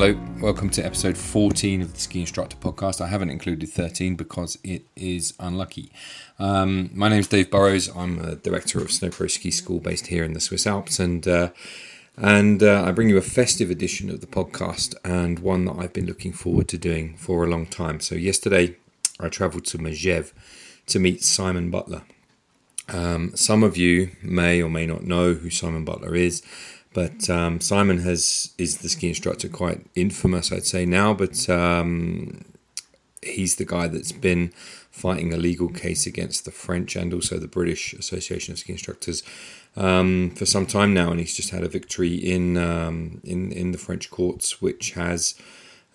Hello, welcome to episode 14 of the Ski Instructor Podcast. I haven't included 13 because it is unlucky. Um, my name is Dave Burrows. I'm a director of SnowPros Ski School based here in the Swiss Alps, and uh, and uh, I bring you a festive edition of the podcast and one that I've been looking forward to doing for a long time. So yesterday, I travelled to Megève to meet Simon Butler. Um, some of you may or may not know who Simon Butler is. But um, Simon has is the ski instructor, quite infamous, I'd say now. But um, he's the guy that's been fighting a legal case against the French and also the British Association of Ski Instructors um, for some time now, and he's just had a victory in um, in in the French courts, which has.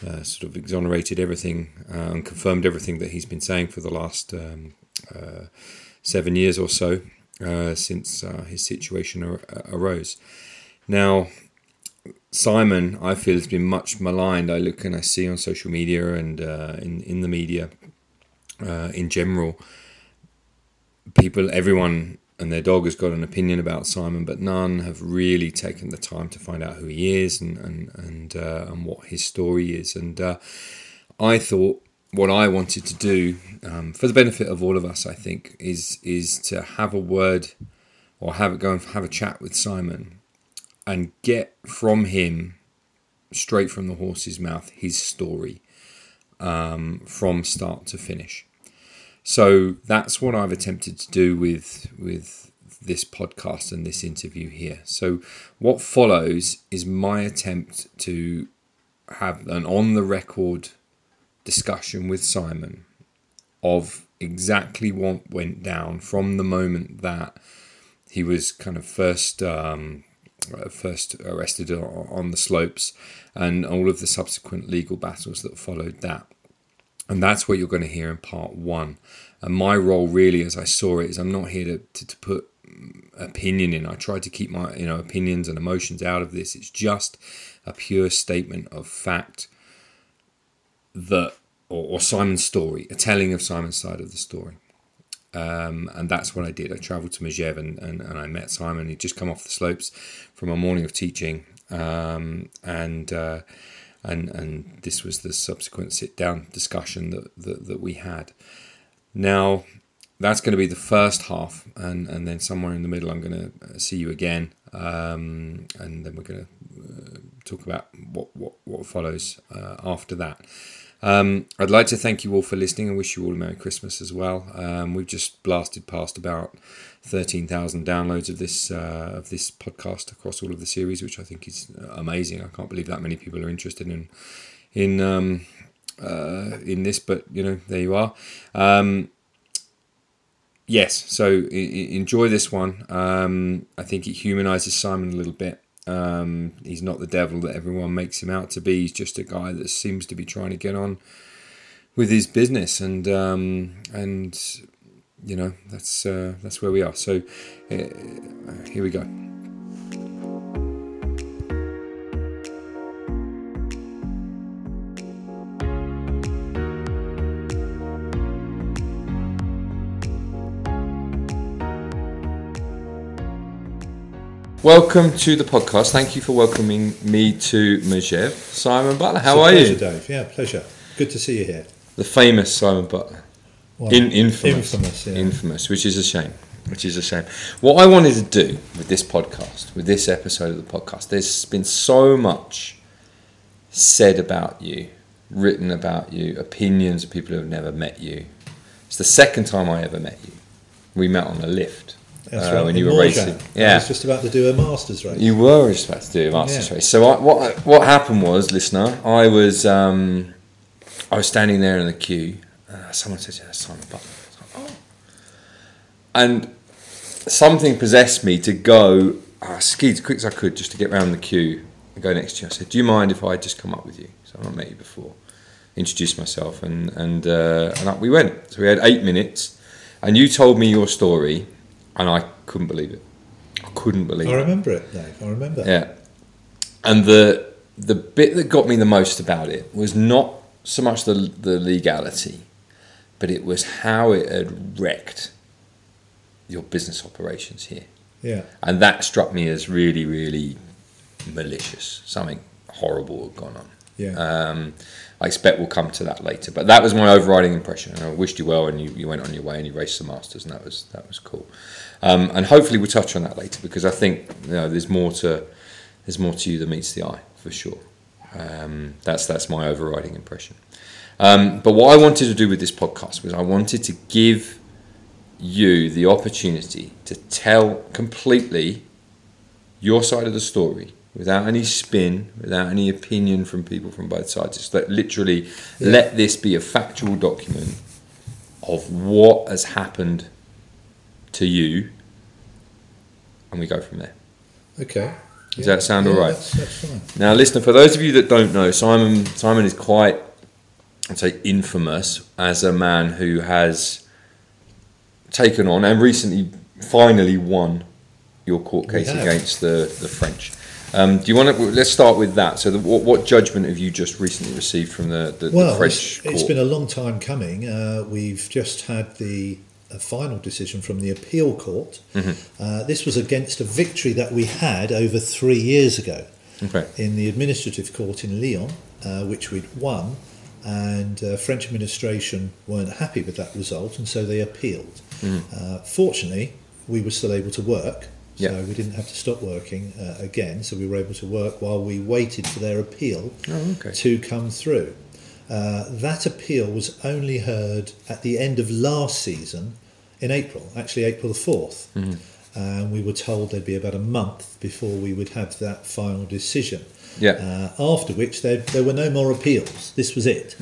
Uh, sort of exonerated everything uh, and confirmed everything that he's been saying for the last um, uh, seven years or so uh, since uh, his situation ar- arose. Now, Simon, I feel, has been much maligned. I look and I see on social media and uh, in in the media uh, in general, people, everyone and their dog has got an opinion about Simon, but none have really taken the time to find out who he is and and and uh, and what his story is. And uh, I thought what I wanted to do, um, for the benefit of all of us, I think, is is to have a word or have it go and have a chat with Simon and get from him straight from the horse's mouth his story um, from start to finish. So that's what I've attempted to do with with this podcast and this interview here. So what follows is my attempt to have an on the record discussion with Simon of exactly what went down from the moment that he was kind of first um, Uh, first arrested on the slopes and all of the subsequent legal battles that followed that. And that's what you're going to hear in part one. And my role, really, as I saw it, is I'm not here to, to, to put mm, opinion in. I try to keep my you know opinions and emotions out of this. It's just a pure statement of fact that, or, or Simon's story, a telling of Simon's side of the story. Um, and that's what I did. I travelled to Megève and, and, and, I met Simon. He'd just come off the slopes from a morning of teaching, um, and uh, and and this was the subsequent sit down discussion that, that, that we had. Now that's going to be the first half, and and then somewhere in the middle, I'm going to see you again, um, and then we're going to uh, talk about what what what follows uh, after that. Um, I'd like to thank you all for listening and wish you all a Merry Christmas as well. Um, we've just blasted past about thirteen thousand downloads of this uh, of this podcast across all of the series, which I think is amazing. I can't believe that many people are interested in in um, uh, in this, but you know, there you are. Um, yes, so I- enjoy this one. Um, I think it humanises Simon a little bit. Um, he's not the devil that everyone makes him out to be. He's just a guy that seems to be trying to get on with his business, and um, and you know that's uh, that's where we are. So uh, here we go. Welcome to the podcast. Thank you for welcoming me to Megève. Simon Butler, how are pleasure, you? Dave. Yeah, pleasure. Good to see you here. The famous Simon Butler. Well, In, infamous. Infamous, yeah. Infamous, which is a shame. Which is a shame. What I wanted to do with this podcast, with this episode of the podcast, there's been so much said about you, written about you, opinions of people who have never met you. It's the second time I ever met you. We met on a lift That's uh, right. when in you were racing. I Yeah, was just about to do a masters race. you were just about to do a masters Yeah. race. So I, what what happened was, listener, I was um, I was standing there in the queue. Uh, someone said, "Yeah, Simon Butler." I was like, "Oh." And something possessed me to go. I skied as quick as I could just to get round the queue and go next to you. I said, "Do you mind if I just come up with you?" So I've not met you before. Introduced myself and and uh, and up we went. So we had eight minutes, and you told me your story, and I couldn't believe it. I couldn't believe it. I remember it, Dave. I remember. Yeah. And the the bit that got me the most about it was not so much the the legality, but it was how it had wrecked your business operations here. Yeah. And that struck me as really, really malicious. Something horrible had gone on. Yeah. Um, I expect we'll come to that later. But that was my overriding impression. And I wished you well, and you, you went on your way and you raced the Masters, and that was that was cool. Um, and hopefully we'll touch on that later because I think you know, there's more to there's more to you than meets the eye for sure. Um, that's that's my overriding impression. Um, but what I wanted to do with this podcast was I wanted to give you the opportunity to tell completely your side of the story without any spin, without any opinion from people from both sides. Just like literally let this be a factual document of what has happened to you, and we go from there. Okay. Does that sound yeah, all right? That's, that's fine. Now, listener, for those of you that don't know, Simon Simon is quite, I'd say, infamous as a man who has taken on and recently finally won your court case against the the French. Um, do you want to? Let's start with that. So, the, what, what judgment have you just recently received from the, the, the Well, French it's, court? it's been a long time coming. Uh, we've just had the a final decision from the appeal court. Mm-hmm. Uh, this was against a victory that we had over three years ago okay. in the administrative court in Lyon, uh, which we'd won, and uh, French administration weren't happy with that result, and so they appealed. Uh, fortunately, we were still able to work, so Yeah. we didn't have to stop working uh, again. So we were able to work while we waited for their appeal Oh, okay. to come through. Uh, that appeal was only heard at the end of last season in April, actually April the 4th. And we were told there'd be about a month before we would have that final decision. Yeah. Uh, after which there, there were no more appeals. This was it.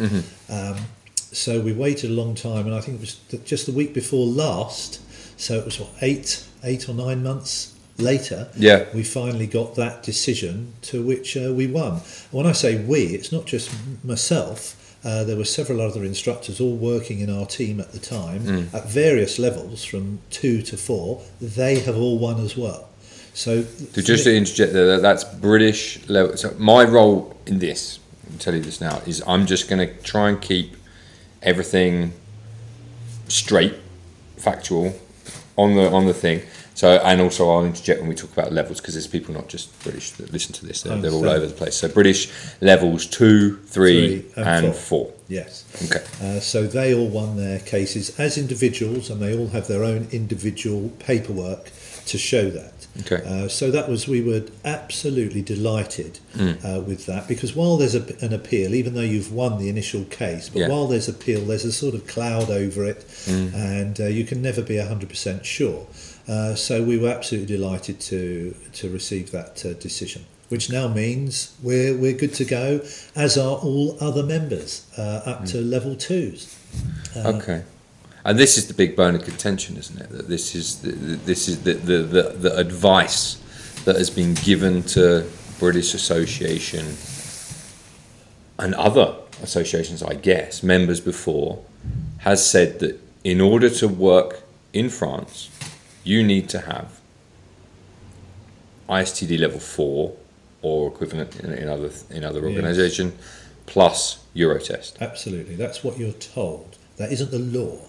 Um, so we waited a long time, and I think it was just the week before last. So it was what eight, eight or nine months later. Yeah. we finally got that decision to which uh, we won. When I say we, it's not just myself. Uh, there were several other instructors all working in our team at the time at various levels, from two to four. They have all won as well. So, So just to interject there, that's British level. So my role in this, I'll tell you this now, is I'm just going to try and keep everything straight, factual, on the on the thing. So and also I'll interject when we talk about levels because there's people not just British that listen to this; they're, they're all over the place. So British levels two, three, Three and and, four. four. yes. Okay. Uh, so they all won their cases as individuals, and they all have their own individual paperwork to show that. Okay. Uh, so that was we were absolutely delighted Mm. uh, with that because while there's a, an appeal, even though you've won the initial case, but Yeah. while there's appeal, there's a sort of cloud over it, Mm. and uh, you can never be hundred percent sure. Uh, so we were absolutely delighted to to receive that uh, decision, which now means we're we're good to go, as are all other members uh, up to level twos. Uh, Okay. And this is the big bone of contention, isn't it? That this is the- this is the, the, the, the advice that has been given to British Association and other associations, I guess, members before, has said that in order to work in France, you need to have ISTD level four or equivalent in, in other in other Yes. organisation plus Eurotest. Absolutely, that's what you're told. That isn't the law.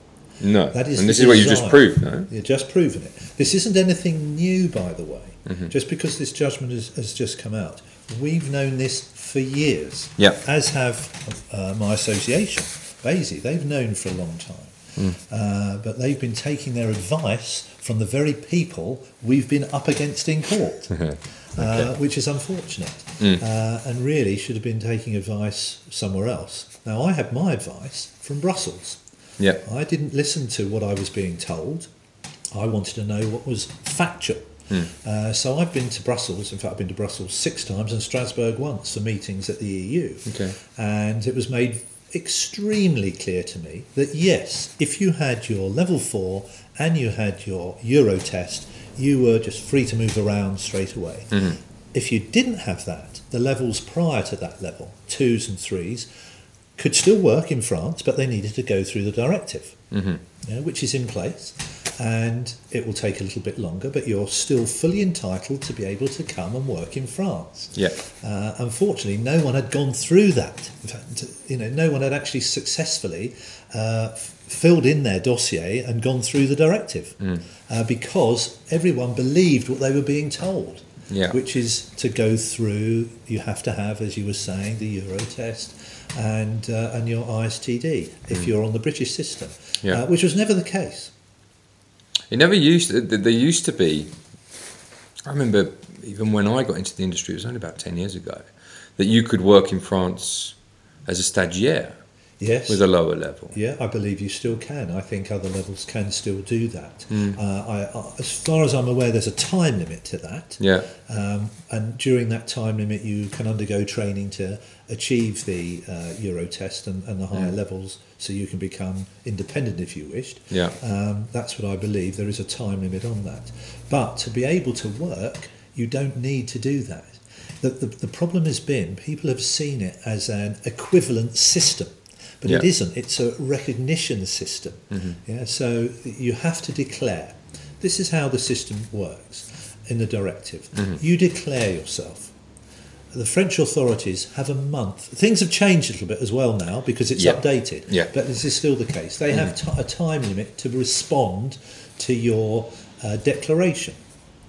No, That is and this is what you just proved, no? You're just proven it. This isn't anything new, by the way. Mm-hmm. Just because this judgment has, has just come out, we've known this for years. Yeah. As have uh, my association, BASI. They've known for a long time. Mm. Uh, but they've been taking their advice from the very people we've been up against in court, uh, which is unfortunate. Mm. Uh, and really should have been taking advice somewhere else. Now, I had my advice from Brussels. Yeah. I didn't listen to what I was being told. I wanted to know what was factual. Uh, so I've been to Brussels. In fact, I've been to Brussels six times and Strasbourg once for meetings at the EU. Okay. And it was made extremely clear to me that yes, if you had your level four and you had your Euro test, you were just free to move around straight away. Mm-hmm. If you didn't have that, the levels prior to that level, twos and threes, could still work in France, but they needed to go through the directive, mm-hmm. you know, which is in place. And it will take a little bit longer, but you're still fully entitled to be able to come and work in France. Yeah. Uh, unfortunately, no one had gone through that. In fact, you know, no one had actually successfully uh, filled in their dossier and gone through the directive uh, because everyone believed what they were being told. Yeah. which is to go through. You have to have, as you were saying, the Euro test and uh, and your ISTD if you're on the British system, Mm. Yeah. uh, which was never the case. It never used. To, there used to be. I remember even when I got into the industry, it was only about ten years ago, that you could work in France as a stagiaire Yes. with a lower level. Yeah, I believe you still can. I think other levels can still do that. Mm. Uh, I, I, as far as I'm aware, there's a time limit to that. Yeah, Um, and during that time limit, you can undergo training to achieve the uh, Euro test and, and the higher levels so you can become independent if you wished. yeah, Um, that's what I believe. There is a time limit on that. But to be able to work, you don't need to do that. The, the, the problem has been people have seen it as an equivalent system, but it Yeah. isn't. It's a recognition system. Yeah, so you have to declare. This is how the system works in the directive. You declare yourself. The French authorities have a month. Things have changed a little bit as well now because it's Yeah. updated. Yeah. But this is still the case. They have t- a time limit to respond to your uh, declaration.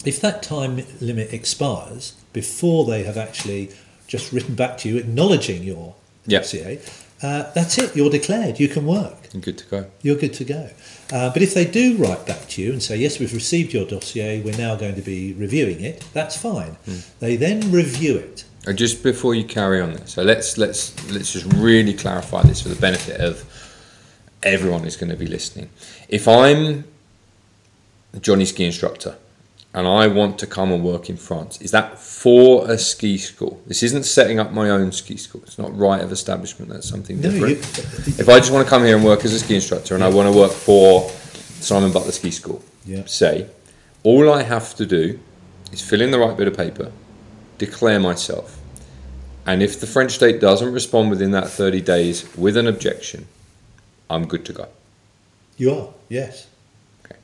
If that time limit expires before they have actually just written back to you acknowledging your Yeah. dossier, uh, that's it. You're declared. You can work. and good to go. You're good to go. Uh, but if they do write back to you and say, yes, we've received your dossier, we're now going to be reviewing it, that's fine. They then review it. Just before you carry on, there, so let's let's let's just really clarify this for the benefit of everyone who's going to be listening. If I'm a Johnny ski instructor and I want to come and work in France, is that for a ski school? This isn't setting up my own ski school. It's not right of establishment. That's something No, different. you- if I just want to come here and work as a ski instructor and I want to work for Simon Butler Ski School, Yeah. say, all I have to do is fill in the right bit of paper, declare myself, and if the French state doesn't respond within that 30 days with an objection, I'm good to go. You are, yes. Okay.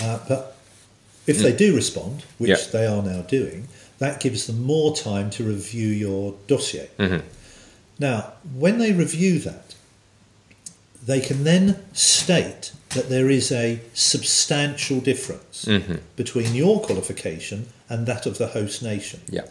Uh, but if they do respond, which Yeah. they are now doing, that gives them more time to review your dossier. Mhm. Now, when they review that, they can then state that there is a substantial difference Mhm. between your qualification and that of the host nation. Yeah.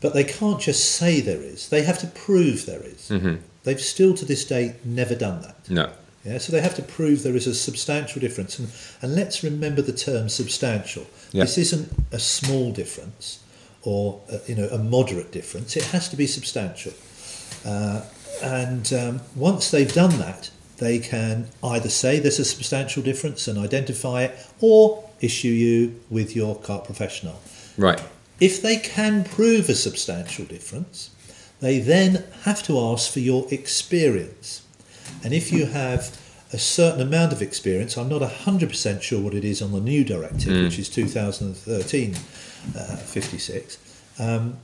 But they can't just say there is, they have to prove there is. Mhm. They've still to this day never done that. No. Yeah, so they have to prove there is a substantial difference, and, and let's remember the term substantial. Yeah. This isn't a small difference or a, you know a moderate difference. It has to be substantial, uh, and um, once they've done that, they can either say there's a substantial difference and identify it, or issue you with your carte professional. Right. If they can prove a substantial difference, they then have to ask for your experience. And if you have a certain amount of experience, I'm not 100% sure what it is on the new directive, which is 2013 uh, 56. Um,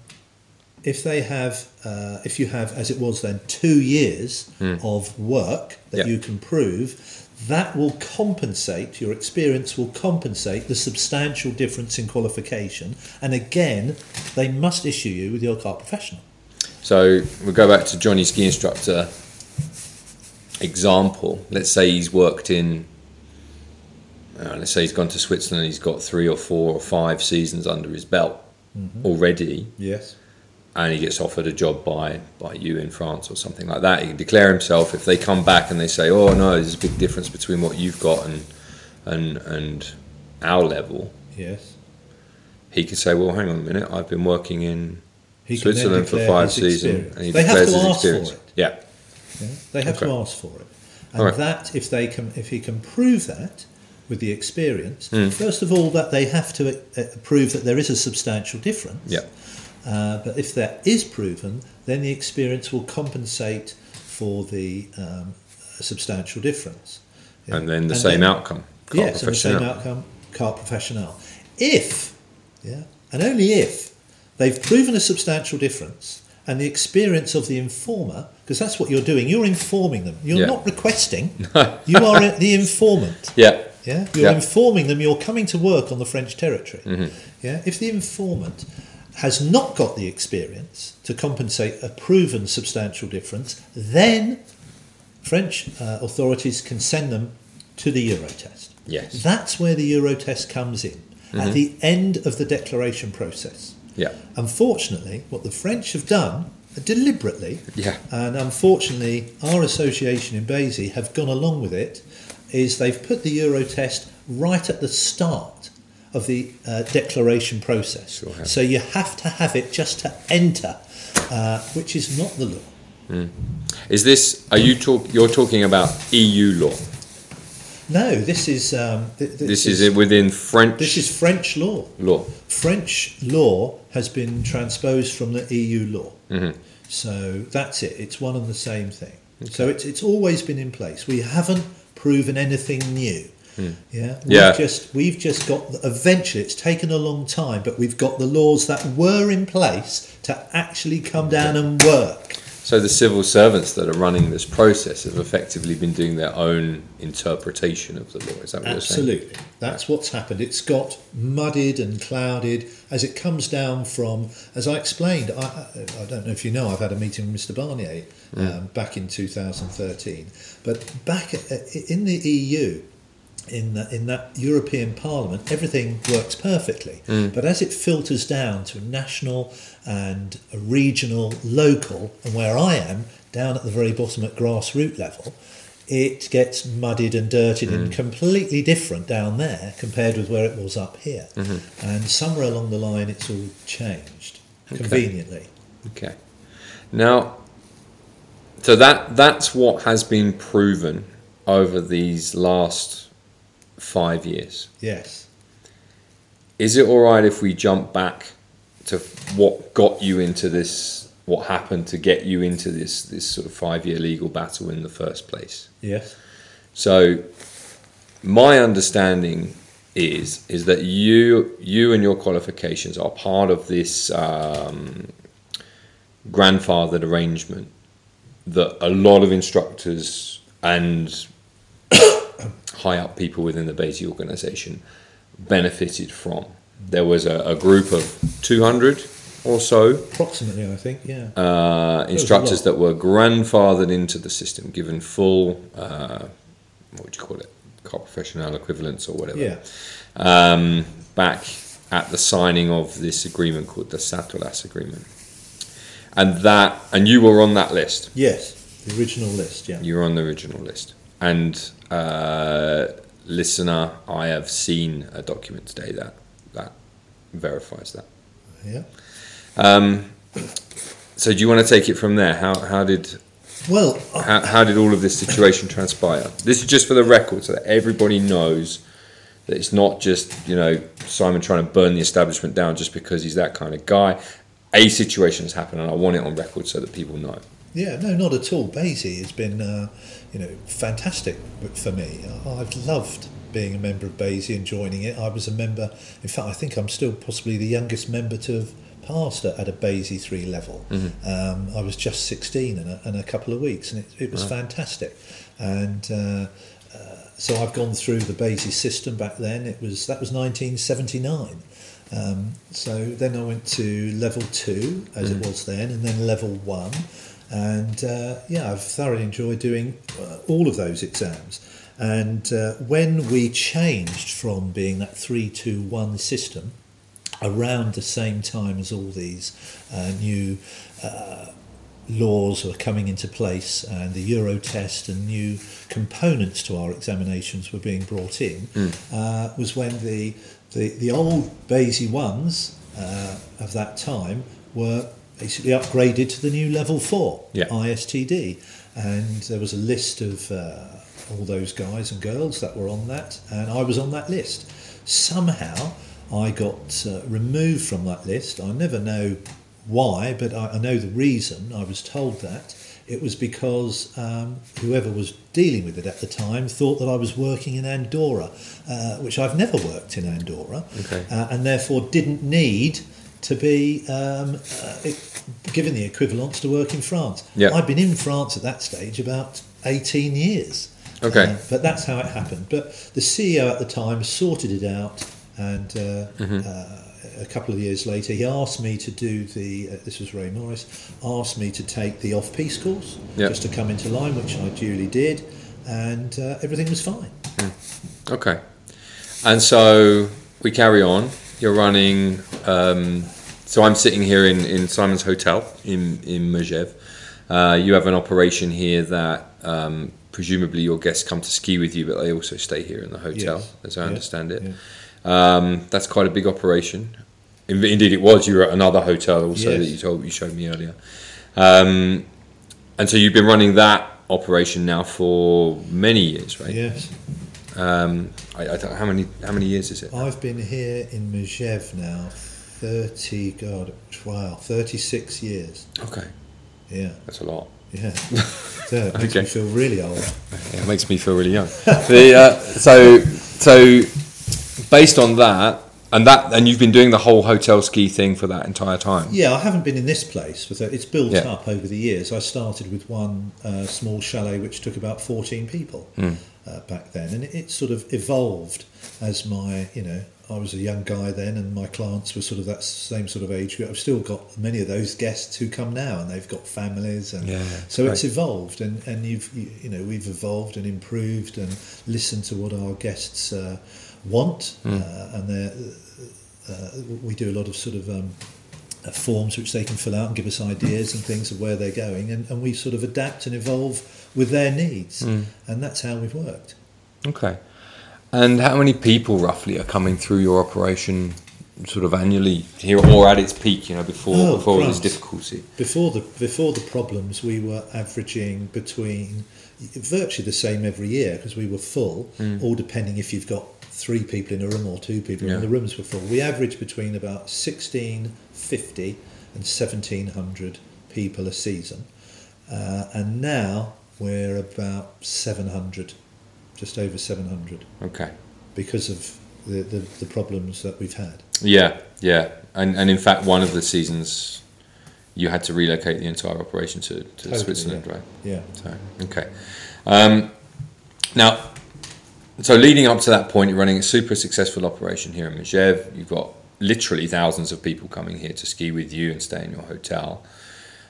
if they have, uh, if you have, as it was then, two years of work that Yeah. you can prove, that will compensate, your experience will compensate the substantial difference in qualification. And again, they must issue you with your carte professional. So we'll go back to Johnny ski instructor example. Let's say he's worked in, uh, let's say he's gone to Switzerland, he's got three or four or five seasons under his belt already, Yes. And he gets offered a job by, by you in France or something like that. He can declare himself. If they come back and they say, oh no, there's a big difference between what you've got and, and, and our level, Yes. he can say, well, hang on a minute, I've been working in He Switzerland for five seasons, and he They have declares to his ask for experience. it. Yeah, Yeah, they have to ask for it, and right. that if they can, if he can prove that with the experience, Hmm. first of all, that they have to uh, prove that there is a substantial difference. yeah, Uh, but if that is proven, then the experience will compensate for the um, substantial difference. Yeah. and then the same outcome. Carte Yes, and the same outcome, carte professional. If, yeah, and only if they've proven a substantial difference and the experience of the informer, because that's what you're doing, you're informing them. You're Yeah. not requesting, you are the informant. Yeah, Yeah, you're Yeah. informing them you're coming to work on the French territory. Mm-hmm. Yeah, if the informant has not got the experience to compensate a proven substantial difference, then French uh, authorities can send them to the Eurotest. Yes. That's where the Eurotest comes in. at the end of the declaration process. Yeah. Unfortunately, what the French have done deliberately, Yeah. and unfortunately, our association in BASI have gone along with it, is they've put the Eurotest right at the start of the uh, declaration process. Sure so you have to have it just to enter, uh, which is not the law. Is this? Are you talk? You're talking about EU law. No, this is um, th- th- This is within French this is French law. law. French law has been transposed from the EU law. Mhm. So that's it. It's one and the same thing. So it's, it's always been in place. We haven't proven anything new. Hmm. Yeah. We've Yeah. Just we've just got. The, eventually, it's taken a long time, but we've got the laws that were in place to actually come down and work. So the civil servants that are running this process have effectively been doing their own interpretation of the law. Is that what you're saying? Absolutely. That's what's happened. It's got muddied and clouded as it comes down from, as I explained, I, I I don't know if you know, I've had a meeting with Mr. Barnier hmm. um, back in 2013. But back at, in the EU, in, the, in that European Parliament, everything works perfectly. Mm. But as it filters down to national and a regional, local, and where I am, down at the very bottom at grassroots level, it gets muddied and dirtied and mm. completely different down there compared with where it was up here. Mm-hmm. And somewhere along the line, it's all changed conveniently. Okay. Now, so that that's what has been proven over these last five years. Yes. Is it all right if we jump back to what got you into this? What happened to get you into this this sort of five year legal battle in the first place? Yes. So, my understanding is is that you you and your qualifications are part of this um, grandfathered arrangement that a lot of instructors and high up people within the BASI organisation benefited from. There was a, a group of 200 or so Approximately, I think. Yeah. uh, instructors that were grandfathered into the system, given full, uh, what would you call it, carte professional equivalence or whatever. yeah. Um, back at the signing of this agreement called the Satolas Agreement, and that, and you were on that list. Yes. The original list. Yeah. You were on the original list, and uh, listener, I have seen a document today that that verifies that. Yeah. Um, so, do you want to take it from there? How how did Well, I- how, how did all of this situation transpire? This is just for the record, so that everybody knows that it's not just you know Simon trying to burn the establishment down just because he's that kind of guy. A situation has happened, and I want it on record so that people know. Yeah, no, not at all. BASI has been, uh, you know, fantastic for me. I've loved being a member of BASI and joining it. I was a member. In fact, I think I'm still possibly the youngest member to have passed at, a BASI three level. Um, I was just 16 in a, in a couple of weeks, and it, it was fantastic. And uh, uh, so I've gone through the BASI system back then. It was that was 1979. Um, so then I went to level two, as it was then, and then level one. And uh, yeah, I've thoroughly enjoyed doing uh, all of those exams. And uh, when we changed from being that 321 system around the same time as all these uh, new uh, laws were coming into place and the Euro test and new components to our examinations were being brought in, uh, was when the, the, the old BASI ones uh, of that time were basically upgraded to the new level 4 Yeah. ISTD. And there was a list of uh, all those guys and girls that were on that, and I was on that list. Somehow I got uh, removed from that list. I never know why, but I, I know the reason. I was told that it was because um, whoever was dealing with it at the time thought that I was working in Andorra, uh, which I've never worked in Andorra, Okay. uh, and therefore didn't need to be um, uh, given the equivalence to work in France. Yeah. I'd been in France at that stage about 18 years. Okay. Uh, but that's how it happened. But the CEO at the time sorted it out, and uh, Mm-hmm. uh, a couple of years later, he asked me to do the. Uh, this was Ray Morris. Asked me to take the off-piste course Yep. just to come into line, which I duly did, and uh, everything was fine. Okay. And so we carry on. You're running. Um, so I'm sitting here in, in Simon's Hotel in in Megève. Uh, you have an operation here that um, presumably your guests come to ski with you, but they also stay here in the hotel, Yes. as I Yeah, understand it. yeah. Um, that's quite a big operation. In- Indeed, it was. You were at another hotel also that you told you showed me earlier. Um, and so you've been running that operation now for many years, right? Yes. Um, I, I don't, how many how many years is it? I've been here in Megève now 30, God, wow, 36 years. Okay, Yeah, that's a lot. yeah. so it makes Okay. me feel really old. It makes me feel really young. the, uh, so, so based on that, and that, and you've been doing the whole hotel ski thing for that entire time. Yeah, I haven't been in this place. With It's built Yeah. up over the years. I started with one uh, small chalet which took about 14 people Hmm. uh, back then. And it, it sort of evolved as my, you know, I was a young guy then and my clients were sort of that same sort of age group. I've still got many of those guests who come now and they've got families. And Yeah, so it's evolved and, and you've, you, you know, we've evolved and improved and listened to what our guests uh, want. Hmm. Uh, and they're, uh, we do a lot of sort of um, uh, forms which they can fill out and give us ideas and things of where they're going, and, and we sort of adapt and evolve with their needs, Hmm. and that's how we've worked. Okay. And how many people roughly are coming through your operation, sort of annually here, or at its peak? You know, before Oh, before all this difficulty. Before the before the problems, we were averaging between virtually the same every year because we were full, all depending if you've got three people in a room or two people, Yeah. and the rooms were full. We averaged between about sixteen fifty and seventeen hundred people a season, uh, and now we're about seven hundred, just over seven hundred. Okay. because of the, the, the problems that we've had. Yeah, yeah, and and in fact, one of the seasons, you had to relocate the entire operation to, to Totally, Switzerland, yeah. right? Yeah. So okay. Um, now, so leading up to that point, you're running a super successful operation here in Megève. You've got literally thousands of people coming here to ski with you and stay in your hotel.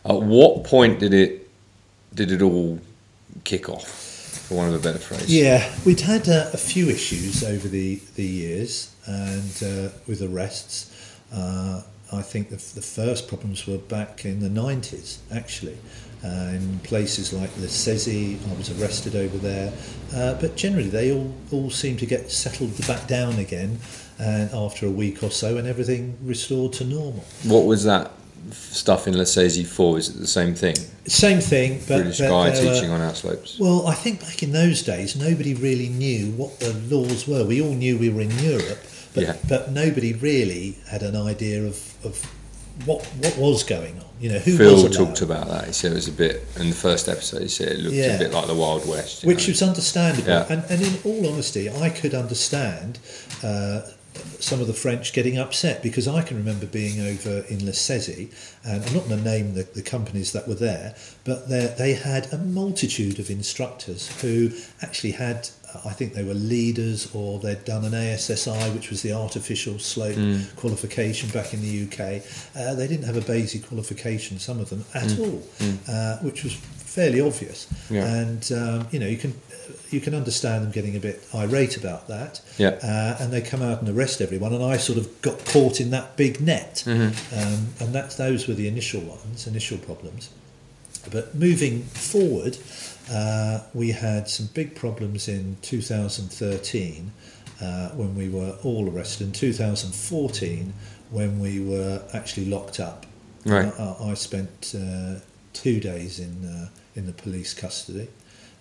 At what point did it did it all kick off, for one of a better phrase? Yeah, we'd had uh, a few issues over the, the years and uh, with arrests. Uh, I think the, the first problems were back in the 90s, actually. Uh, in places like the Saisies, I was arrested over there. Uh, but generally, they all, all seem to get settled back down again and after a week or so, and everything restored to normal. What was that stuff in Les Saisies for? Is it the same thing? Same thing, but, British but guy were- teaching on our slopes. Well, I think back in those days, nobody really knew what the laws were. We all knew we were in Europe, but, Yeah. but nobody really had an idea of, of what what was going on. You know, who Phil talked about that. He said it was a bit in the first episode. He said it looked a bit like the Wild West. which know. was understandable. Yeah. And, and in all honesty, I could understand uh, some of the French getting upset because I can remember being over in Les Saisies, and I'm not going to name the, the companies that were there, but they they had a multitude of instructors who actually had. uh, I think they were leaders, or they'd done an ASSI, which was the artificial slope qualification back in the UK. Uh, they didn't have a basic qualification, some of them at all, uh, which was fairly obvious. Yeah. And um, you know, you can you can understand them getting a bit irate about that. Yeah. Uh, and they come out and arrest everyone, and I sort of got caught in that big net. Um, and that's those were the initial ones, initial problems. But moving forward, uh, we had some big problems in 2013 uh, when we were all arrested. In 2014, when we were actually locked up. Right. I, I spent uh, two days in uh, in the police custody, uh,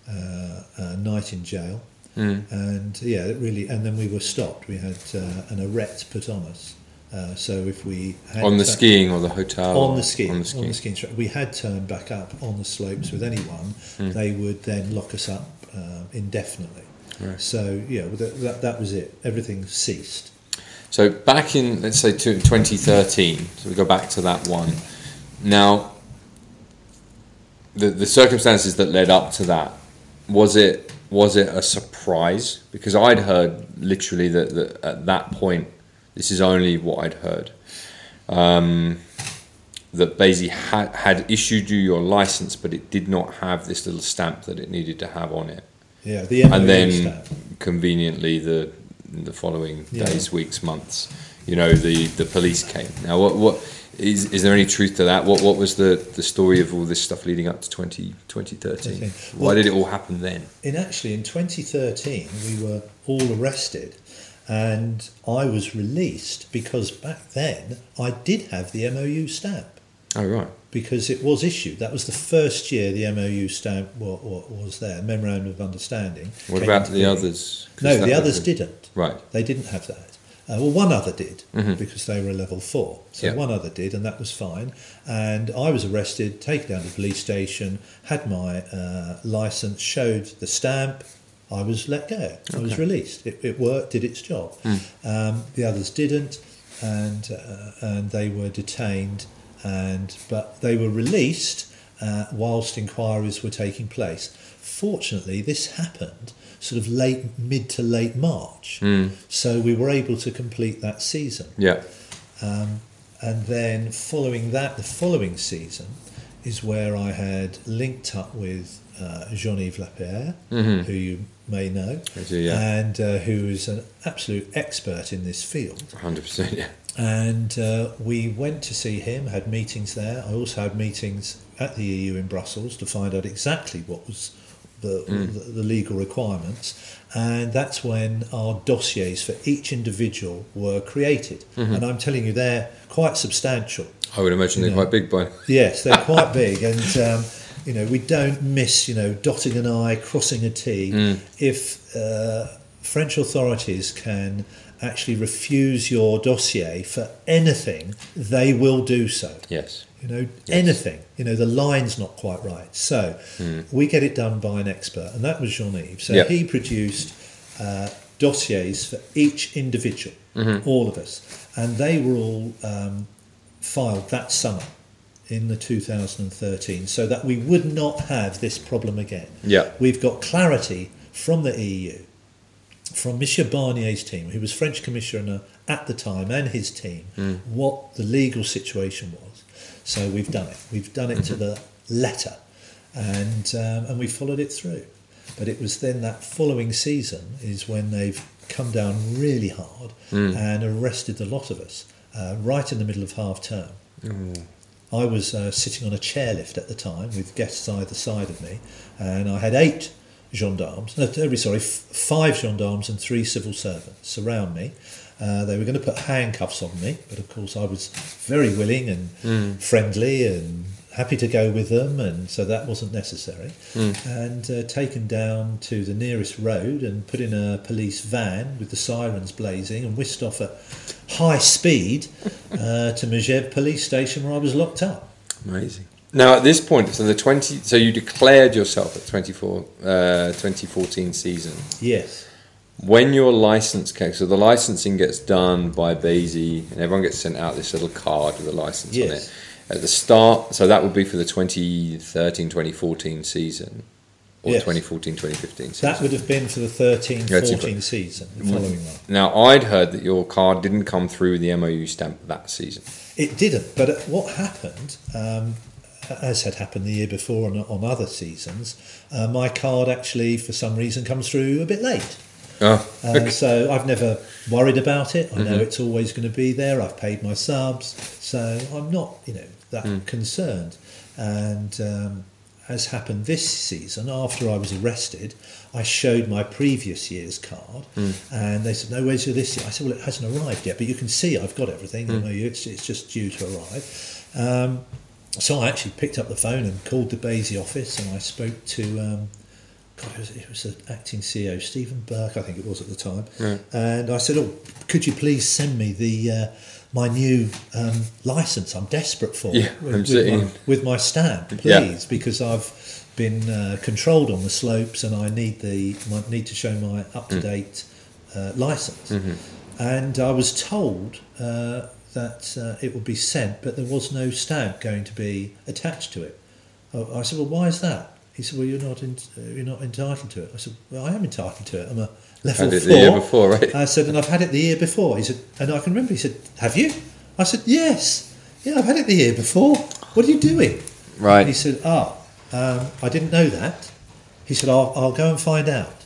a night in jail, Mm. and yeah, it really. And then we were stopped. We had uh, an arrest put on us. Uh, so if we had on the to- skiing or the hotel? on the skiing, On on the skiing. the skiing track, we had turned back up on the slopes with anyone, Hmm. they would then lock us up uh, indefinitely. Right. So yeah, that, that, that was it. Everything ceased. So back in let's say to 2013, so we go back to that one. Now, the the circumstances that led up to that was it was it a surprise? Because I'd heard literally that, that at that point, this is only what I'd heard. Um, that BASI had had issued you your license, but it did not have this little stamp that it needed to have on it Yeah, the MOU and then stamp. conveniently the the following Yeah. days, weeks, months, you know, the, the police came. Now, what what is is there any truth to that? What what was the, the story of all this stuff leading up to 20, 2013? Okay. Why Well- did it all happen then? In actually, in 2013, we were all arrested, and I was released because back then I did have the MOU stamp Oh right, because it was issued. That was the first year the MOU stamp wa- wa- was there, Memorandum of Understanding. what about the others? No, the others didn't. Right. They didn't have that. Uh, well, one other did Mhm. because they were a level four. So Yeah. one other did, and that was fine. And I was arrested, taken down to the police station, had my uh, license, showed the stamp. I was let go. I was released. It, it worked, did its job. Um, the others didn't, and uh, and they were detained. And but they were released uh, whilst inquiries were taking place. Fortunately, this happened sort of late, mid to late March. Mm. So we were able to complete that season. Yeah. Um, and then following that, the following season is where I had linked up with uh, Jean-Yves Lapeyrere, Mhm. who you may know, I do, yeah. and uh, who is an absolute expert in this field. Hundred percent. Yeah. And uh, we went to see him, had meetings there. I also had meetings at the EU in Brussels to find out exactly what was the, Mm. the, the legal requirements. And that's when our dossiers for each individual were created. Mm-hmm. And I'm telling you, they're quite substantial. I would imagine they're Yeah. quite big by. Yes, they're quite big, and um, you know we don't miss you know dotting an I, crossing a T. Mm. If uh, French authorities can actually refuse your dossier for anything, they will do so. Yes. You know anything. You know the line's not quite right, so we get it done by an expert, and that was Jean Yves. So Yeah. he produced uh, dossiers for each individual, all of us, and they were all um, filed that summer in the 2013 so that we would not have this problem again. Yeah. We've got clarity from the EU, from Monsieur Barnier's team, who was French commissioner at the time, and his team, what the legal situation was. So we've done it. We've done it to the letter, and um, and we followed it through. But it was then that following season is when they've come down really hard and arrested the lot of us uh, right in the middle of half term. I was uh, sitting on a chairlift at the time with guests either side of me, and I had eight gendarmes, no, sorry, f- five gendarmes and three civil servants surround me. Uh, they were going to put handcuffs on me, but of course I was very willing and friendly and happy to go with them, and so that wasn't necessary. And uh, taken down to the nearest road and put in a police van with the sirens blazing and whisked off at high speed uh, to Megève police station where I was locked up. Amazing. Now at this point, so the twenty, so you declared yourself at 24, uh, 2014 season. Yes. When your license came, so the licensing gets done by BASI, and everyone gets sent out this little card with a license on it. At the start, so that would be for the 2013 2014 season, or Yes. 2014 2015 season. That would have been for the 13 14 season, the following one. Now, I'd heard that your card didn't come through with the MOU stamp that season. It didn't, but what happened, um, as had happened the year before on, on other seasons, uh, my card actually, for some reason, comes through a bit late. Oh, Uh, so I've never worried about it. I know Mm-hmm. it's always going to be there. I've paid my subs, so I'm not, you know, that Mm. concerned. And um, as happened this season, after I was arrested, I showed my previous year's card, Mm. and they said, "No, where's your this year?" I said, "Well, it hasn't arrived yet, but you can see I've got everything. Mm. You know, it's it's just due to arrive." Um, so I actually picked up the phone and called the BASI office, and I spoke to. God, it was, it was the acting CEO, Stephen Burke, I think it was at the time. And I said, "Oh, could you please send me the uh, my new um, license? I'm desperate for Yeah, with, with, my, with my stamp, please, Yeah. because I've been uh, controlled on the slopes and I need the I need to show my up to date uh, license." And I was told. Uh, that uh, it would be sent, but there was no stamp going to be attached to it. I said, "Well, why is that?" He said, "Well, you're not in, you're not entitled to it." I said, "Well, I am entitled to it. I'm a level Had four." the year before, right? I said, "And I've had it the year before." He said, and I can remember. He said, "Have you?" I said, "Yes, yeah, I've had it the year before. What are you doing?" Right. He said, "Ah, um, I didn't know that." He said, "I'll, I'll go and find out."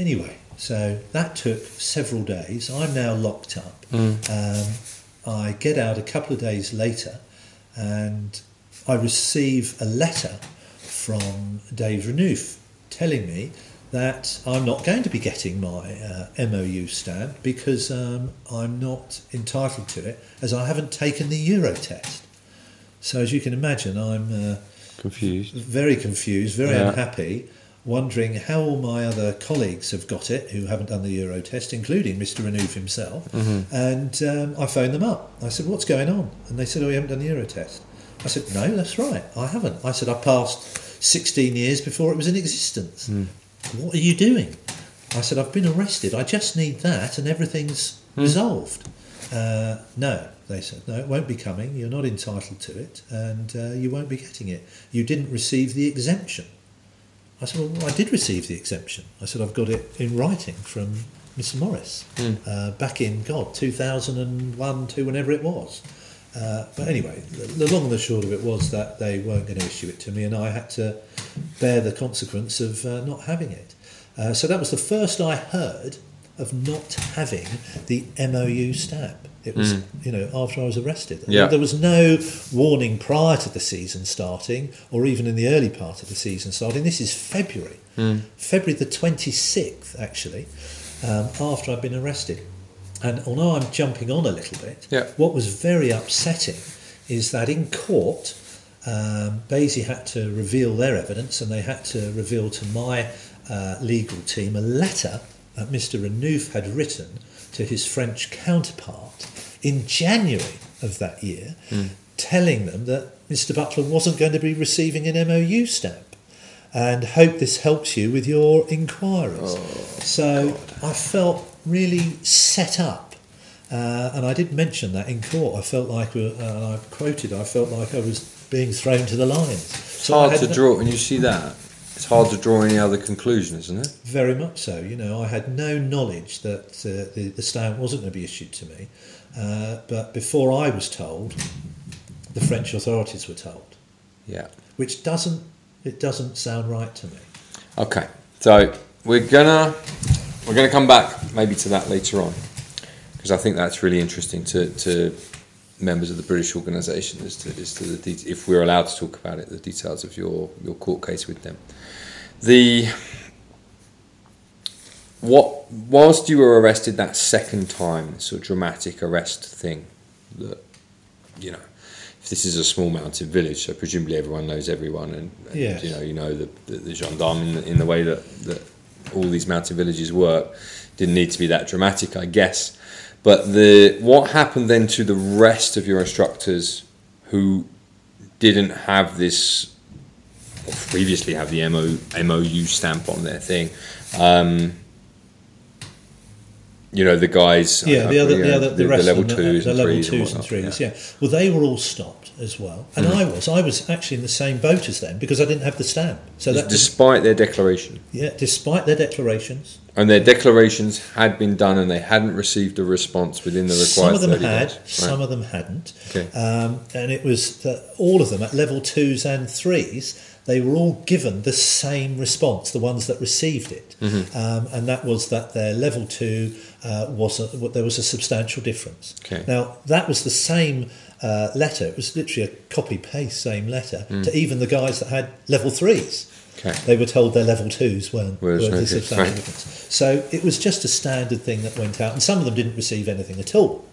Anyway, So that took several days. I'm now locked up. Mm. Um, I get out a couple of days later and I receive a letter from Dave Renouf telling me that I'm not going to be getting my uh, MOU stamp because um, I'm not entitled to it as I haven't taken the Euro test. So, as you can imagine, I'm uh, Confused. very confused, very Yeah. unhappy, wondering how all my other colleagues have got it who haven't done the Euro test, including Mr. Renouf himself. And um, I phoned them up. I said, What's going on? And they said, Oh, you haven't done the Euro test. I said, No, that's right, I haven't. I said, I passed 16 years before it was in existence. What are you doing? I said, I've been arrested. I just need that and everything's resolved. Uh, no, they said, no, it won't be coming. You're not entitled to it and uh, you won't be getting it. You didn't receive the exemption. I said, well, I did receive the exemption. I said, I've got it in writing from Mr. Morris uh, back in, God, 2001, 2, whenever it was. Uh, but anyway, the, the long and the short of it was that they weren't going to issue it to me, and I had to bear the consequence of uh, not having it. Uh, so that was the first I heard of not having the MOU stamp. It was, you know, after I was arrested. Yeah. There was no warning prior to the season starting, or even in the early part of the season starting. This is February, February the twenty sixth, actually, um, after I'd been arrested. And although I'm jumping on a little bit, Yeah. what was very upsetting is that in court, um, BASI had to reveal their evidence and they had to reveal to my uh, legal team a letter that Mr. Renouf had written to his French counterpart in January of that year, telling them that Mr. Butler wasn't going to be receiving an MOU stamp and hope this helps you with your inquiries. so I felt really set up. Uh, and I did mention that in court. I felt like, uh, and I quoted, I felt like I was being thrown to the lions. It's So I hard to no- draw when you see that. It's hard to draw any other conclusion, isn't it? Very much so. You know, I had no knowledge that uh, the, the stamp wasn't going to be issued to me. Uh, but before I was told, the French authorities were told, Yeah. which doesn't it doesn't sound right to me. Okay, so we're gonna we're gonna come back maybe to that later on because I think that's really interesting to, to members of the British organisation as to, as to the det- if we're allowed to talk about it, the details of your your court case with them. The what whilst you were arrested that second time, this sort of dramatic arrest thing that you know. If this is a small mountain village, so presumably everyone knows everyone, and, and Yes. you know you know the, the, the gendarme in the, in the way that, that all these mountain villages work. Didn't need to be that dramatic, I guess. But the what happened then to the rest of your instructors who didn't have this, or previously have the MO, MOU stamp on their thing? Um, you know the guys. Yeah, uh, the other, the other, the, rest level them, twos the and level threes twos and threes. Yeah. Well, they were all stopped as well, and I was. I was actually in the same boat as them because I didn't have the stamp. So that, despite their declaration. yeah, despite their declarations, And their declarations had been done and they hadn't received a response within the required. some of them had, days. some Right. of them hadn't, Okay. um, and it was that all of them at level twos and threes. They were all given the same response, the ones that received it, Mm-hmm. um, and that was that their level two uh, was a, there was a substantial difference. Okay. Now that was the same uh, letter; it was literally a copy paste same letter Mm. to even the guys that had level threes. Okay. They were told their level twos weren't, Whereas weren't a okay, substantial right. difference. So it was just a standard thing that went out, and some of them didn't receive anything at all.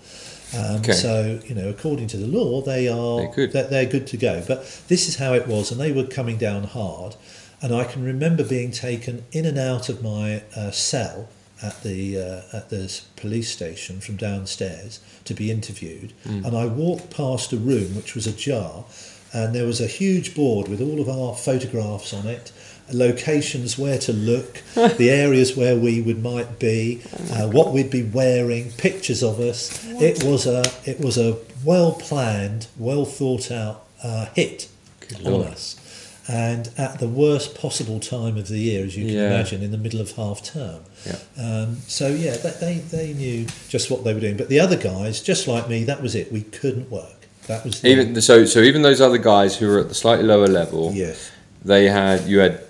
Um, Okay. So you know, according to the law, they are They're good. They're, they're good to go. But this is how it was, and they were coming down hard. And I can remember being taken in and out of my uh, cell at the uh, at the police station from downstairs to be interviewed. And I walked past a room which was ajar, and there was a huge board with all of our photographs on it, locations where to look, the areas where we would might be, uh, what we'd be wearing, pictures of us. It was a it was a well planned, well thought out uh, hit Good on Lord. us. And at the worst possible time of the year, as you can Yeah. imagine, in the middle of half term. Yeah. Um, so yeah, that, they they knew just what they were doing. But the other guys, just like me, that was it. We couldn't work. That was the, Even so, so even those other guys who were at the slightly lower level, yes, they had you had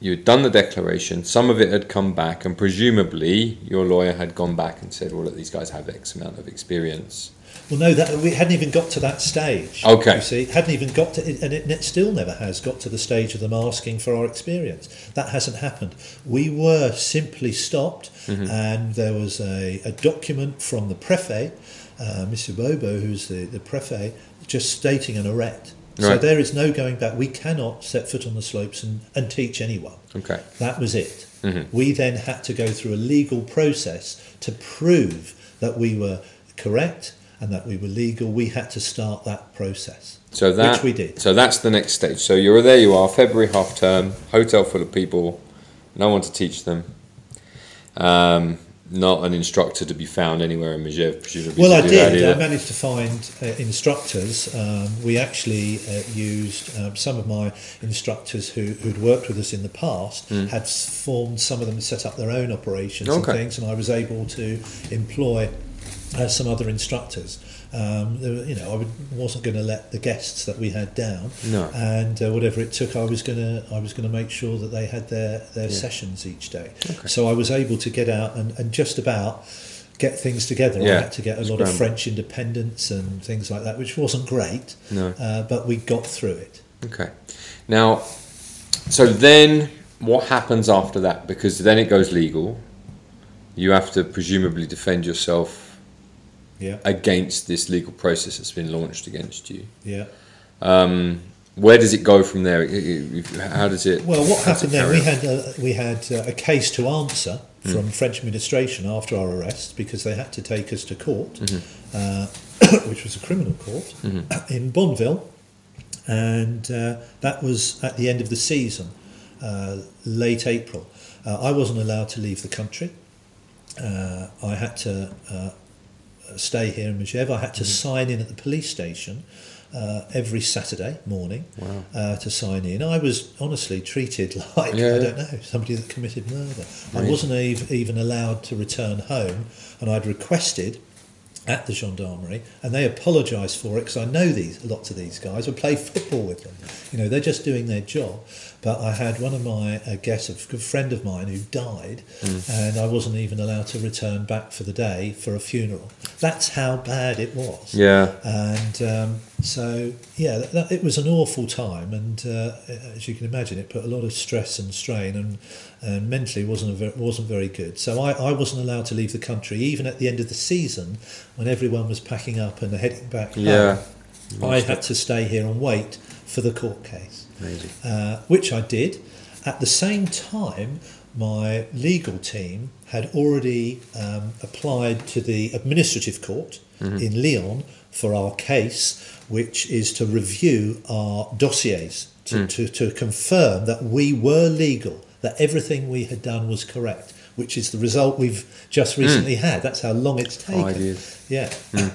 you had done the declaration. Some of it had come back, and presumably your lawyer had gone back and said, "Well, look, these guys have X amount of experience." Well, no, that we hadn't even got to that stage. Okay. You see, hadn't even got to, and it, it still never has got to the stage of them asking for our experience. That hasn't happened. We were simply stopped, Mm-hmm. and there was a, a document from the prefet, uh, Monsieur Bobo, who's the, the prefet, just stating an arrest. So Right. there is no going back. We cannot set foot on the slopes and, and teach anyone. Okay. That was it. Mm-hmm. We then had to go through a legal process to prove that we were correct and that we were legal. We had to start that process. So that Which we did. So that's the next stage. So you're there. You are February half term, hotel full of people, no one to teach them. Um, not an instructor to be found anywhere in Megeve, presumably. Well, I did. I managed to find uh, instructors. Um, we actually uh, used um, some of my instructors who, who'd worked with us in the past, had formed, some of them set up their own operations and things, and I was able to employ uh, some other instructors. Um, there you know, I would, wasn't going to let the guests that we had down, No. and uh, whatever it took, I was going to I was going to make sure that they had their their sessions each day. So I was able to get out and, and just about get things together. Yeah, I had to get a lot of. French independents and things like that, which wasn't great, No. uh, but we got through it. Okay. Now, so then what happens after that? Because then it goes legal. You have to presumably defend yourself Yeah, against this legal process that's been launched against you. yeah. Um, where does it go from there? How does it? Well, what happened then? We had uh, we had uh, a case to answer Hmm. from French administration after our arrest because they had to take us to court, Mm-hmm. uh, which was a criminal court in Bonneville, and uh, that was at the end of the season, uh, late April. Uh, I wasn't allowed to leave the country. Uh, I had to uh, stay here in Megeve. I had Mm-hmm. to sign in at the police station uh, every Saturday morning Wow. uh, to sign in. I was honestly treated like Yeah, I don't know somebody that committed murder. I wasn't ev- even allowed to return home, and I'd requested at the gendarmerie, and they apologised for it because I know these lots of these guys. I play football with them. You know, they're just doing their job. But I had one of my uh, guests, a good friend of mine, who died, Mm. and I wasn't even allowed to return back for the day for a funeral. That's how bad it was. Yeah. And um, so, yeah, that, that, it was an awful time, and uh, as you can imagine, it put a lot of stress and strain, and, and mentally wasn't a ver- wasn't very good. So I, I wasn't allowed to leave the country, even at the end of the season, when everyone was packing up and heading back Yeah. home. I had to stay here and wait for the court case, Amazing. uh, which I did. At the same time, my legal team had already um, applied to the administrative court in Lyon for our case, which is to review our dossiers to, to, to confirm that we were legal, that everything we had done was correct, which is the result we've just recently had. That's how long it's taken. Five years. Yeah.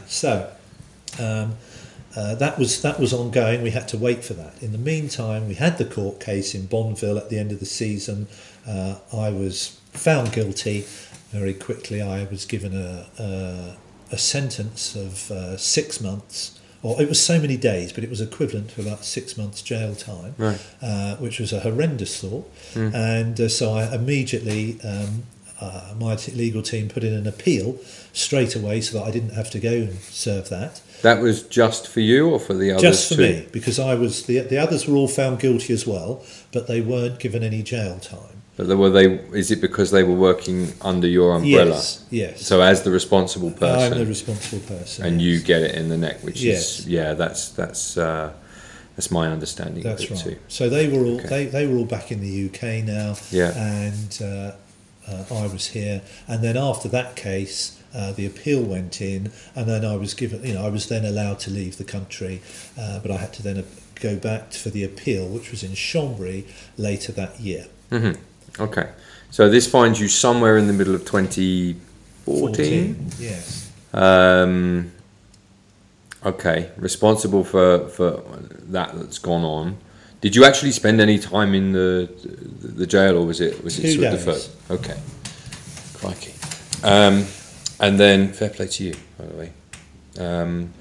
So um, uh, that was that was ongoing. We had to wait for that. In the meantime, we had the court case in Bonneville at the end of the season. Uh, I was found guilty very quickly. I was given a a, a sentence of uh, six months. Or it was so many days, but it was equivalent to about six months jail time, Right. uh, which was a horrendous thought. And uh, so I immediately, um, uh, my t- legal team put in an appeal straight away so that I didn't have to go and serve that. That was just for you or for the others Just for too? me, because I was the the others were all found guilty as well, but they weren't given any jail time. But they- were they? Is it because they were working under your umbrella? Yes, yes. So as the responsible person, I'm the responsible person, and you get it in the neck, which Yes. is yeah, that's that's uh, that's my understanding That's of it right. too. So they were all Okay. they, they were all back in the UK now, Yeah. and uh, uh, I was here. And then after that case, uh, the appeal went in, and then I was given, you know, I was then allowed to leave the country, uh, but I had to then uh, go back for the appeal, which was in Chambéry later that year. hmm Okay, so this finds you somewhere in the middle of 2014. yes. Um, okay, responsible for for that that's gone on. Did you actually spend any time in the the, the jail, or was it was it Two sort of days. deferred? Okay, crikey. Um, and then fair play to you, by the way. Um,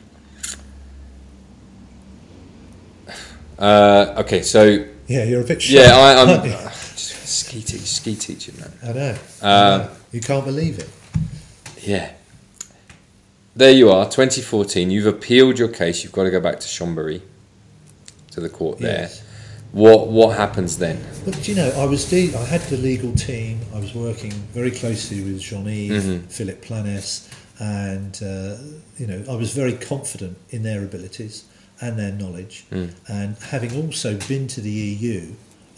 uh, okay, so Yeah, you're a bit. yeah, I, just ski teach, ski teaching, man. I know. I Uh, know. You can't believe it. Yeah. There you are, 2014. You've appealed your case. You've got to go back to Chambéry, to the court there. Yes. What what happens then? But you know, I was de- I had the legal team. I was working very closely with Jean-Yves, Mhm. Philip Planes, and uh, you know, I was very confident in their abilities and their knowledge. Mm. And having also been to the EU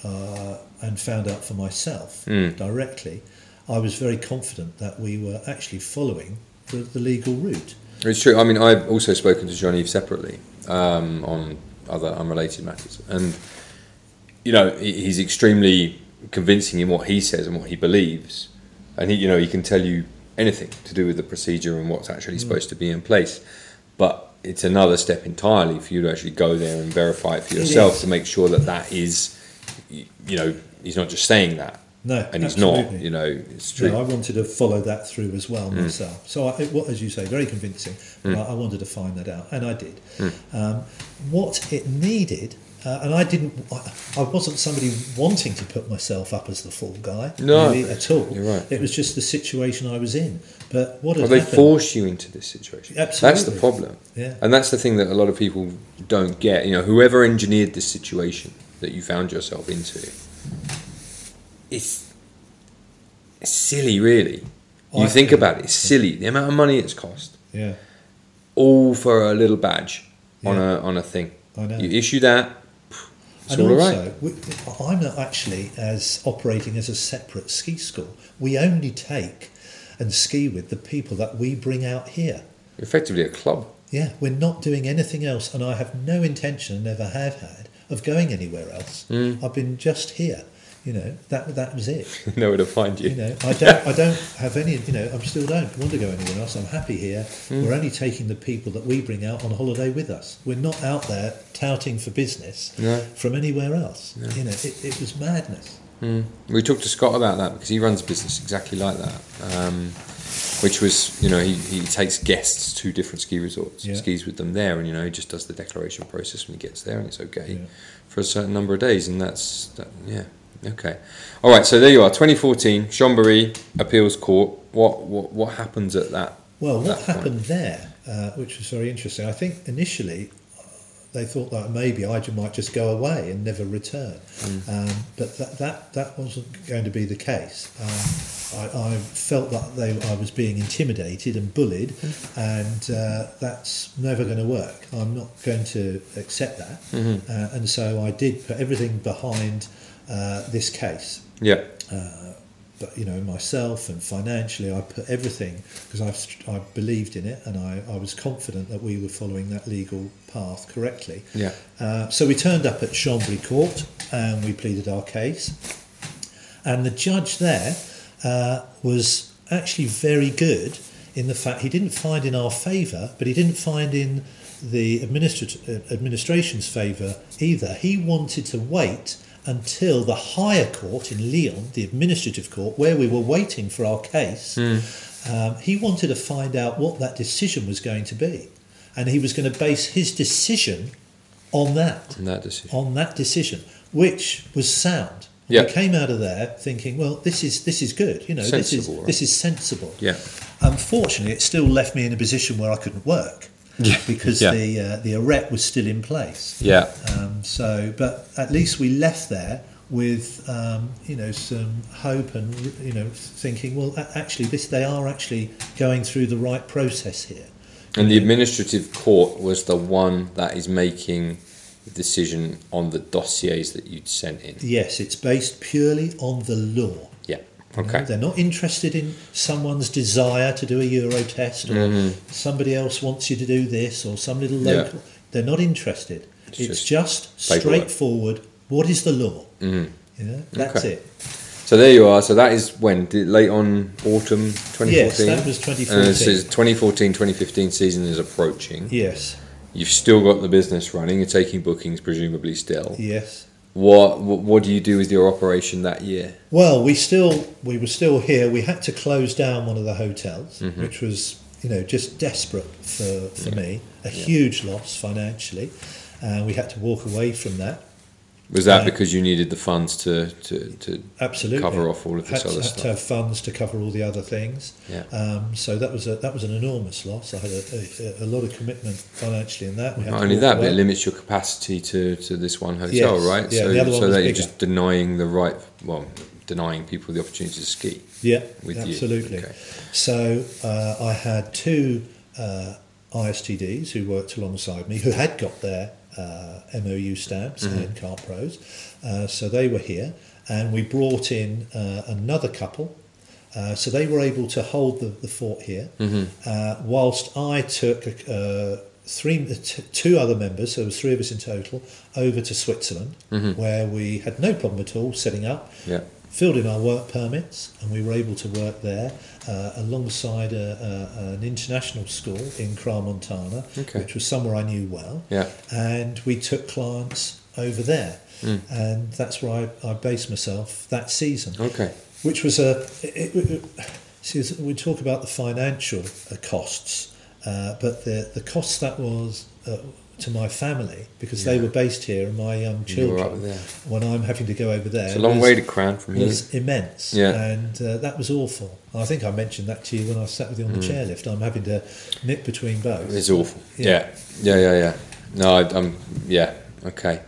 uh, and found out for myself Mm. directly, I was very confident that we were actually following the, the legal route. It's true. I mean, I've also spoken to Jean Yves separately um, on other unrelated matters, and you know, he's extremely convincing in what he says and what he believes, and he, you know, he can tell you anything to do with the procedure and what's actually mm. supposed to be in place, but it's another step entirely for you to actually go there and verify it for yourself is. to make sure that that is, you know, he's not just saying that, No, and he's not. You know, it's true. No, I wanted to follow that through as well Mm. myself. So, I, it, as you say, very convincing. But I, I wanted to find that out, and I did. Mm. Um, what it needed, uh, and I didn't. I, I wasn't somebody wanting to put myself up as the fall guy, No, really, at all. you're right. It was just the situation I was in. But what Well, they happened? force you into this situation. Absolutely. That's the problem. Yeah. And that's the thing that a lot of people don't get. You know, whoever engineered this situation that you found yourself into, it's, it's silly, really. You think think- about it, it's silly. The amount of money it's cost, Yeah, all for a little badge on Yeah. a on a thing. I know. You issue that, it's and all also, right. we, I'm not actually as operating as a separate ski school. We only take and ski with the people that we bring out here. Effectively, a club. Yeah, we're not doing anything else, and I have no intention, and never have had, of going anywhere else. Mm. I've been just here. You know, that that was it. Nowhere to find you. You know, I don't I don't have any. You know, I still don't want to go anywhere else. I'm happy here. Mm. We're only taking the people that we bring out on holiday with us. We're not out there touting for business No. from anywhere else. You know, it, it was madness. Mm. We talked to Scott about that because he runs a business exactly like that. Um, which was, you know, he, he takes guests to different ski resorts, Yeah. skis with them there, and you know, he just does the declaration process when he gets there, and it's okay Yeah. for a certain number of days, and that's that, yeah, okay, all right. So there you are, 2014, Chambéry Appeals Court. What what what happens at that? Well, what that point? happened there, uh, which was very interesting, I think initially uh, they thought that maybe I might just go away and never return. Um, but that, that, that wasn't going to be the case. Um, I, I felt that they, I was being intimidated and bullied, and uh, that's never going to work. I'm not going to accept that. Uh, and so I did put everything behind uh, this case. Yeah, but you know myself and financially I put everything because I, I believed in it and I, I was confident that we were following that legal path correctly. Yeah, uh, so we turned up at Chambéry Court and we pleaded our case. And the judge there uh, was actually very good in the fact he didn't find in our favour but he didn't find in the administrat- uh, administration's favour either. He wanted to wait until the higher court in Lyon, the administrative court, where we were waiting for our case, um, he wanted to find out what that decision was going to be. And he was going to base his decision on that and that decision. on that decision, which was sound. Yeah. We came out of there thinking, well, this is this is good. You know, this is right? this is sensible. Yeah, Unfortunately, it still left me in a position where I couldn't work Yeah. because Yeah. the uh, the arret was still in place. yeah, Um, so, but at least we left there with um, you know some hope and you know thinking, well, actually, this they are actually going through the right process here. and the administrative court was the one that is making the decision on the dossiers that you'd sent in. Yes, it's based purely on the law. Yeah. You know, Okay. They're not interested in someone's desire to do a Euro test or Mhm. somebody else wants you to do this or some little Yeah. local. They're not interested. It's It's, just just, straightforward. What is the law? Mhm. You know, that's Okay. it. So there you are. So that is when late on autumn 2014. Yes, that was 2014. Uh, so 2014 2015 season is approaching. Yes, You've still got the business running. You're taking bookings, presumably still. yes. What, what what do you do with your operation that year? Well, we still we were still here. We had to close down one of the hotels, Mm-hmm. which was you know just desperate for, for me. A huge loss financially, and we had to walk away from that. Was that Uh, because you needed the funds to, to, to Absolutely. cover off all of this had, other had stuff? to have funds to cover all the other things. Yeah. Um, so that was a, that was an enormous loss. I had a, a, a lot of commitment financially in that. We Not only that, but it limits your capacity to, to this one hotel, Yes, right? yeah, so the other one so that you're just denying the right, well, denying people the opportunity to ski. Yeah, absolutely. Okay. So uh, I had two uh, ISTDs who worked alongside me who had got their uh, MOU stamps Mm-hmm. and carte pros. Uh, so they were here, and we brought in uh, another couple. Uh, so they were able to hold the, the fort here, Mm-hmm. uh, whilst I took uh, three, t- two other members, so there was three of us in total, over to Switzerland, where we had no problem at all setting up Yeah. Filled in our work permits and we were able to work there uh, alongside a, a, an international school in Montana, Okay. which was somewhere I knew well. Yeah. And we took clients over there. And that's where I, I based myself that season, Okay. which was a. It, it, it, see, we talk about the financial uh, costs, uh, but the, the costs that was. Uh, to my family because they were based here and my young You were up children there. when I'm having to go over there It's a long was- way to Crans from here. was immense. Yeah. And uh, that was awful. I think I mentioned that to you when I sat with you on the chairlift. I'm having to nip between both. Mm. It's awful. Yeah. Yeah. Yeah. Yeah. Yeah. No, I, I'm. Yeah. Okay.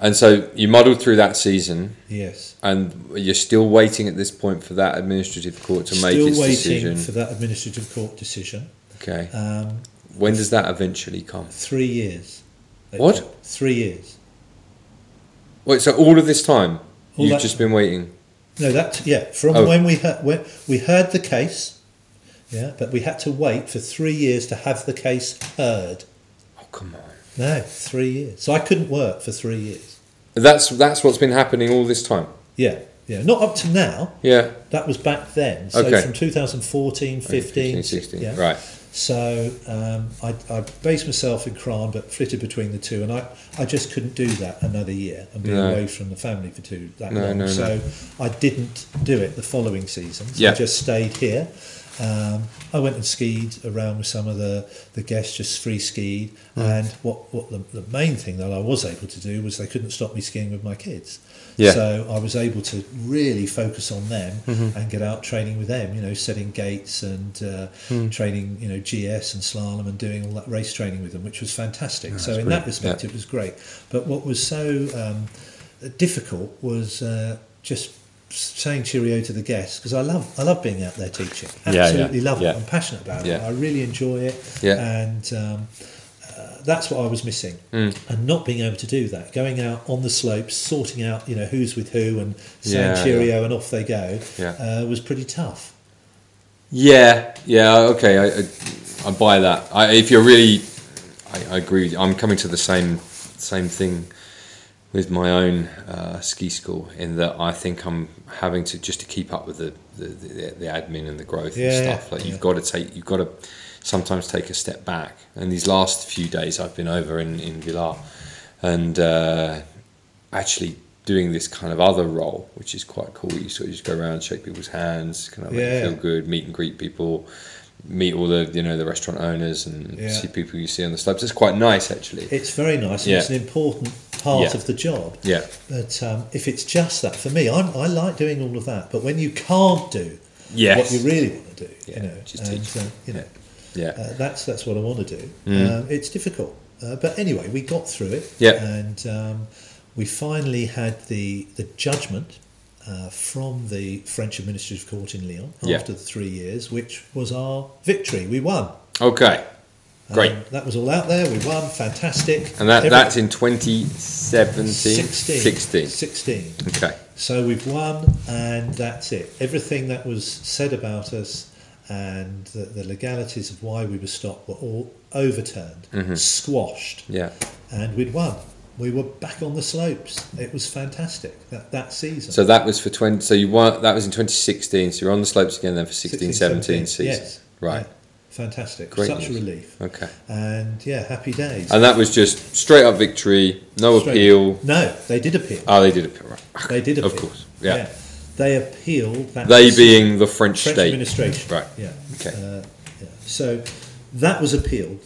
And so you muddled through that season, Yes. and you're still waiting at this point for that administrative court to make its decision. Still waiting for that administrative court decision. Okay. Um, when does that eventually come? three years. What? took. Three years. Wait. So all of this time, All you've just been waiting. No, that yeah. From Oh. when we heard when we heard the case, yeah, but we had to wait for three years to have the case heard. Oh come on. No, three years. So I couldn't work for three years. That's that's what's been happening all this time. Yeah, yeah. Not up to now. Yeah. That was back then. So Okay. from 2014, 15, 16. yeah. Right. So um, I, I based myself in Crans, but flitted between the two, and I, I just couldn't do that another year and be No. away from the family for two that No, long. no, so I didn't do it the following season. So Yeah. I just stayed here. Um, I went and skied around with some of the, the guests, just free skied. Hmm. And what, what the, the main thing that I was able to do was they couldn't stop me skiing with my kids. Yeah. So I was able to really focus on them Mm-hmm. and get out training with them, you know, setting gates and uh, Hmm. training, you know, GS and slalom and doing all that race training with them, which was fantastic. so in brilliant. that respect, Yeah. it was great. But what was so um, difficult was uh, just saying cheerio to the guests because I love I love being out there teaching. Yeah, yeah, Absolutely love yeah. it. I'm passionate about Yeah. it. I really enjoy it. Yeah. And um, that's what I was missing, Mm. and not being able to do that. Going out on the slopes, sorting out you know who's with who, and saying Yeah, cheerio, and off they go, Yeah. uh, was pretty tough. Yeah, yeah, okay, I, I, I buy that. I, if you're really, I, I agree. With you. I'm coming to the same same thing with my own uh, ski school in that I think I'm having to just to keep up with the the, the, the admin and the growth Yeah, and stuff. Like yeah. you've got to take, you've got to sometimes take a step back. And these last few days I've been over in in Villars, and uh, actually doing this kind of other role, which is quite cool. You sort of just go around, shake people's hands, kind of make Yeah. feel good, meet and greet people, meet all the you know the restaurant owners, and Yeah. see people you see on the slopes. It's quite nice actually. It's very nice. And Yeah. It's an important part Yeah. of the job. Yeah, But um, if it's just that, for me, I'm, I like doing all of that. But when you can't do Yes. what you really want to do, you know, just and, teach. uh, you know, yeah, uh, that's that's what I want to do. Mm. Uh, it's difficult, uh, but anyway, we got through it. Yeah. and um, we finally had the the judgment. Uh, from the French Administrative Court in Lyon Yeah. after the three years, which was our victory. We won. okay, great. Um, that was all out there. We won. Fantastic. and that Every- that's in 2017, 16. 16. 16. Okay, So we've won, and that's it. Everything that was said about us and the, the legalities of why we were stopped were all overturned, Mm-hmm. squashed, yeah, and we'd won. We were back on the slopes. It was fantastic that, that season. so that was for 20. So you won. That was in 2016. So you're on the slopes again then for 16, 17 season. Yes. Right. Yeah. Fantastic. Great Such a relief. Okay. And yeah, happy days. And that was just straight up victory, no Straight- appeal. No, they did appeal. Oh, they did appeal. Right. They did appeal. Of course. Yeah. They appealed that They being the French, French state. administration. Right. Yeah. Okay. Uh, yeah. So that was appealed.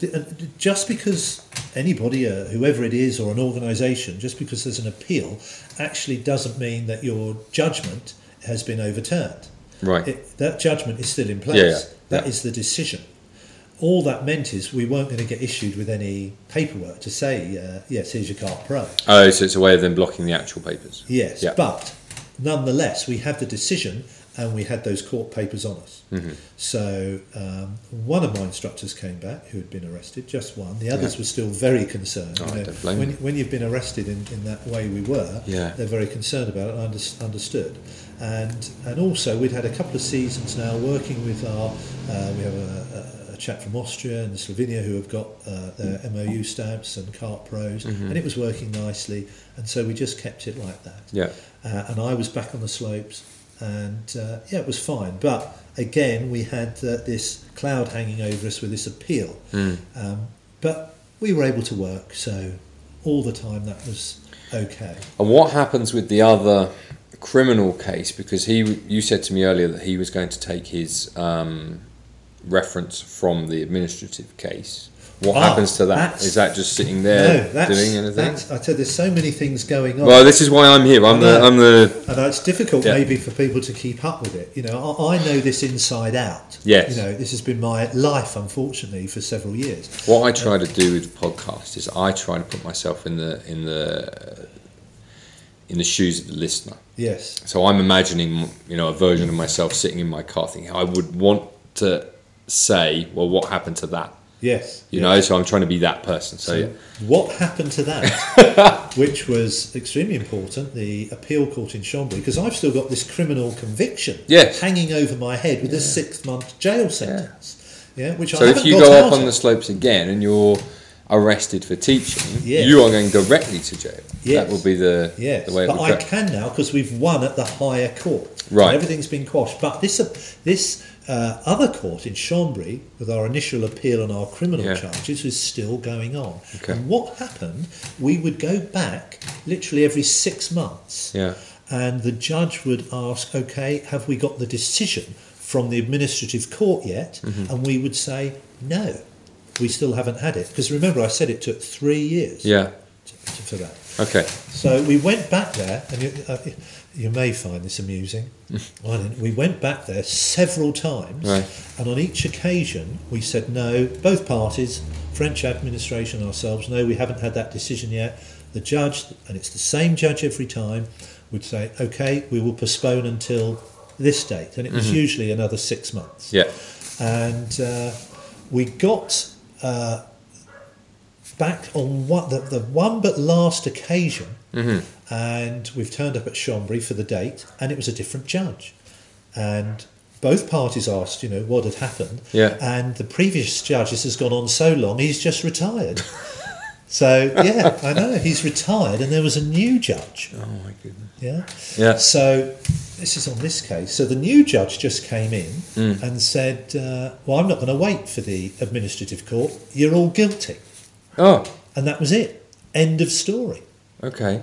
Just because anybody, uh, whoever it is, or an organisation, just because there's an appeal, actually doesn't mean that your judgment has been overturned. Right. It, that judgment is still in place. Yeah, yeah, That yeah. is the decision. All that meant is we weren't going to get issued with any paperwork to say, uh, yes, here's your carte pro. oh, so it's a way of them blocking the actual papers. Yes, Yeah. but nonetheless, we had the decision and we had those court papers on us. Mm-hmm. So um, one of my instructors came back who had been arrested, just one. The others Yeah. were still very concerned. Oh, you I know, don't blame when, them. when you've been arrested in, in that way we were, Yeah. they're very concerned about it. I under, understood. And and also we'd had a couple of seasons now working with our. Uh, we have a, a chap from Austria and Slovenia who have got uh, their MOU stamps and carte pros, Mm-hmm. and it was working nicely. And so we just kept it like that Yeah. uh, and I was back on the slopes, and uh, yeah, it was fine. But again, we had uh, this cloud hanging over us with this appeal, um, but we were able to work, so all the time that was okay. And what happens with the other criminal case? Because he, you said to me earlier that he was going to take his um, reference from the administrative case. What Ah, happens to that's- that just sitting there no, doing anything? I tell you, there's so many things going on. Well, this is why I'm here. I'm the. I'm the. I know it's difficult Yeah. maybe for people to keep up with it. You know, I, I know this inside out. Yes. You know, this has been my life, unfortunately, for several years. What I try to do with the podcast is I try to put myself in the in the in the shoes of the listener. Yes. So I'm imagining, you know, a version of myself sitting in my car, thinking I would want to say, well, what happened to that? Yes. You know, so I'm trying to be that person. So, yeah. What happened to that? which was extremely important, the appeal court in Chambéry, because I've still got this criminal conviction Yes. hanging over my head with a six month jail sentence. Yeah, which so I if you go up on of. the slopes again and you're arrested for teaching, Yes. you are going directly to jail. Yes. That will be the, Yes, the way it but I can now because we've won at the higher court. So Right. everything's been quashed. But this uh, this uh, other court in Chambéry, with our initial appeal on our criminal Yeah. charges, is still going on. Okay. And what happened? We would go back literally every six months. Yeah. And the judge would ask, okay, have we got the decision from the administrative court yet? Mm-hmm. And we would say, no, we still haven't had it. Because remember, I said it took three years Yeah. to, to, for that. Okay. So we went back there, and you, uh, you may find this amusing. We went back there several times, Right. and on each occasion we said no. Both parties, French administration, ourselves, no, we haven't had that decision yet. The judge, and it's the same judge every time, would say, okay, we will postpone until this date, and it was usually another six months Yeah. and uh, we got uh, back on what the, the one but last occasion, and we've turned up at Chambéry for the date, and it was a different judge, and both parties asked, you know, what had happened, Yeah. and the previous judge this has gone on so long, he's just retired. so yeah, I know he's retired, and there was a new judge. Oh my goodness. Yeah. Yeah. So this is on this case. So the new judge just came in Mm. and said, uh, "Well, I'm not going to wait for the administrative court. You're all guilty," Oh. and that was it. End of story. Okay.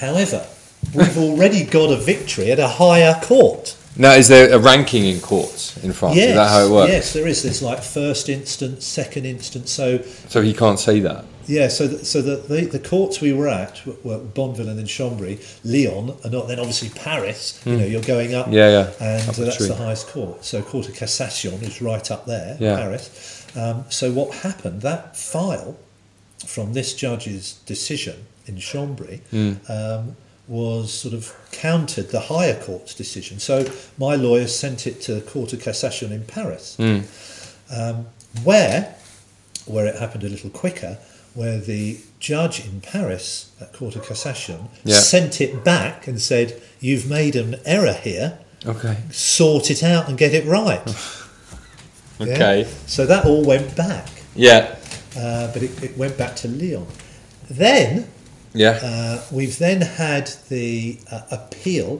However, we've already got a victory at a higher court. Now, is there a ranking in courts in France? Yes, Is that how it works? yes, there is. There's like first instance, second instance. So So he can't say that. Yeah, so the, so the, the the courts we were at were Bonneville and then Chambéry, Lyon, and not- then obviously Paris. You know, you're going up, Hmm. Yeah, yeah, and up uh, that's tree. the highest court. So Court of Cassation is right up there, Yeah. Paris. Um, so what happened? That file from this judge's decision in Chambéry Hmm. um, was sort of countered the higher court's decision. So my lawyer sent it to the Court of Cassation in Paris, Hmm. um, where where it happened a little quicker, where the judge in Paris at Court of Cassation Yeah. sent it back and said, "You've made an error here. Okay. Sort it out and get it right." Yeah? Okay. So that all went back, Yeah. Uh, but it, it went back to Lyon. Then Yeah. uh, we've then had the uh, appeal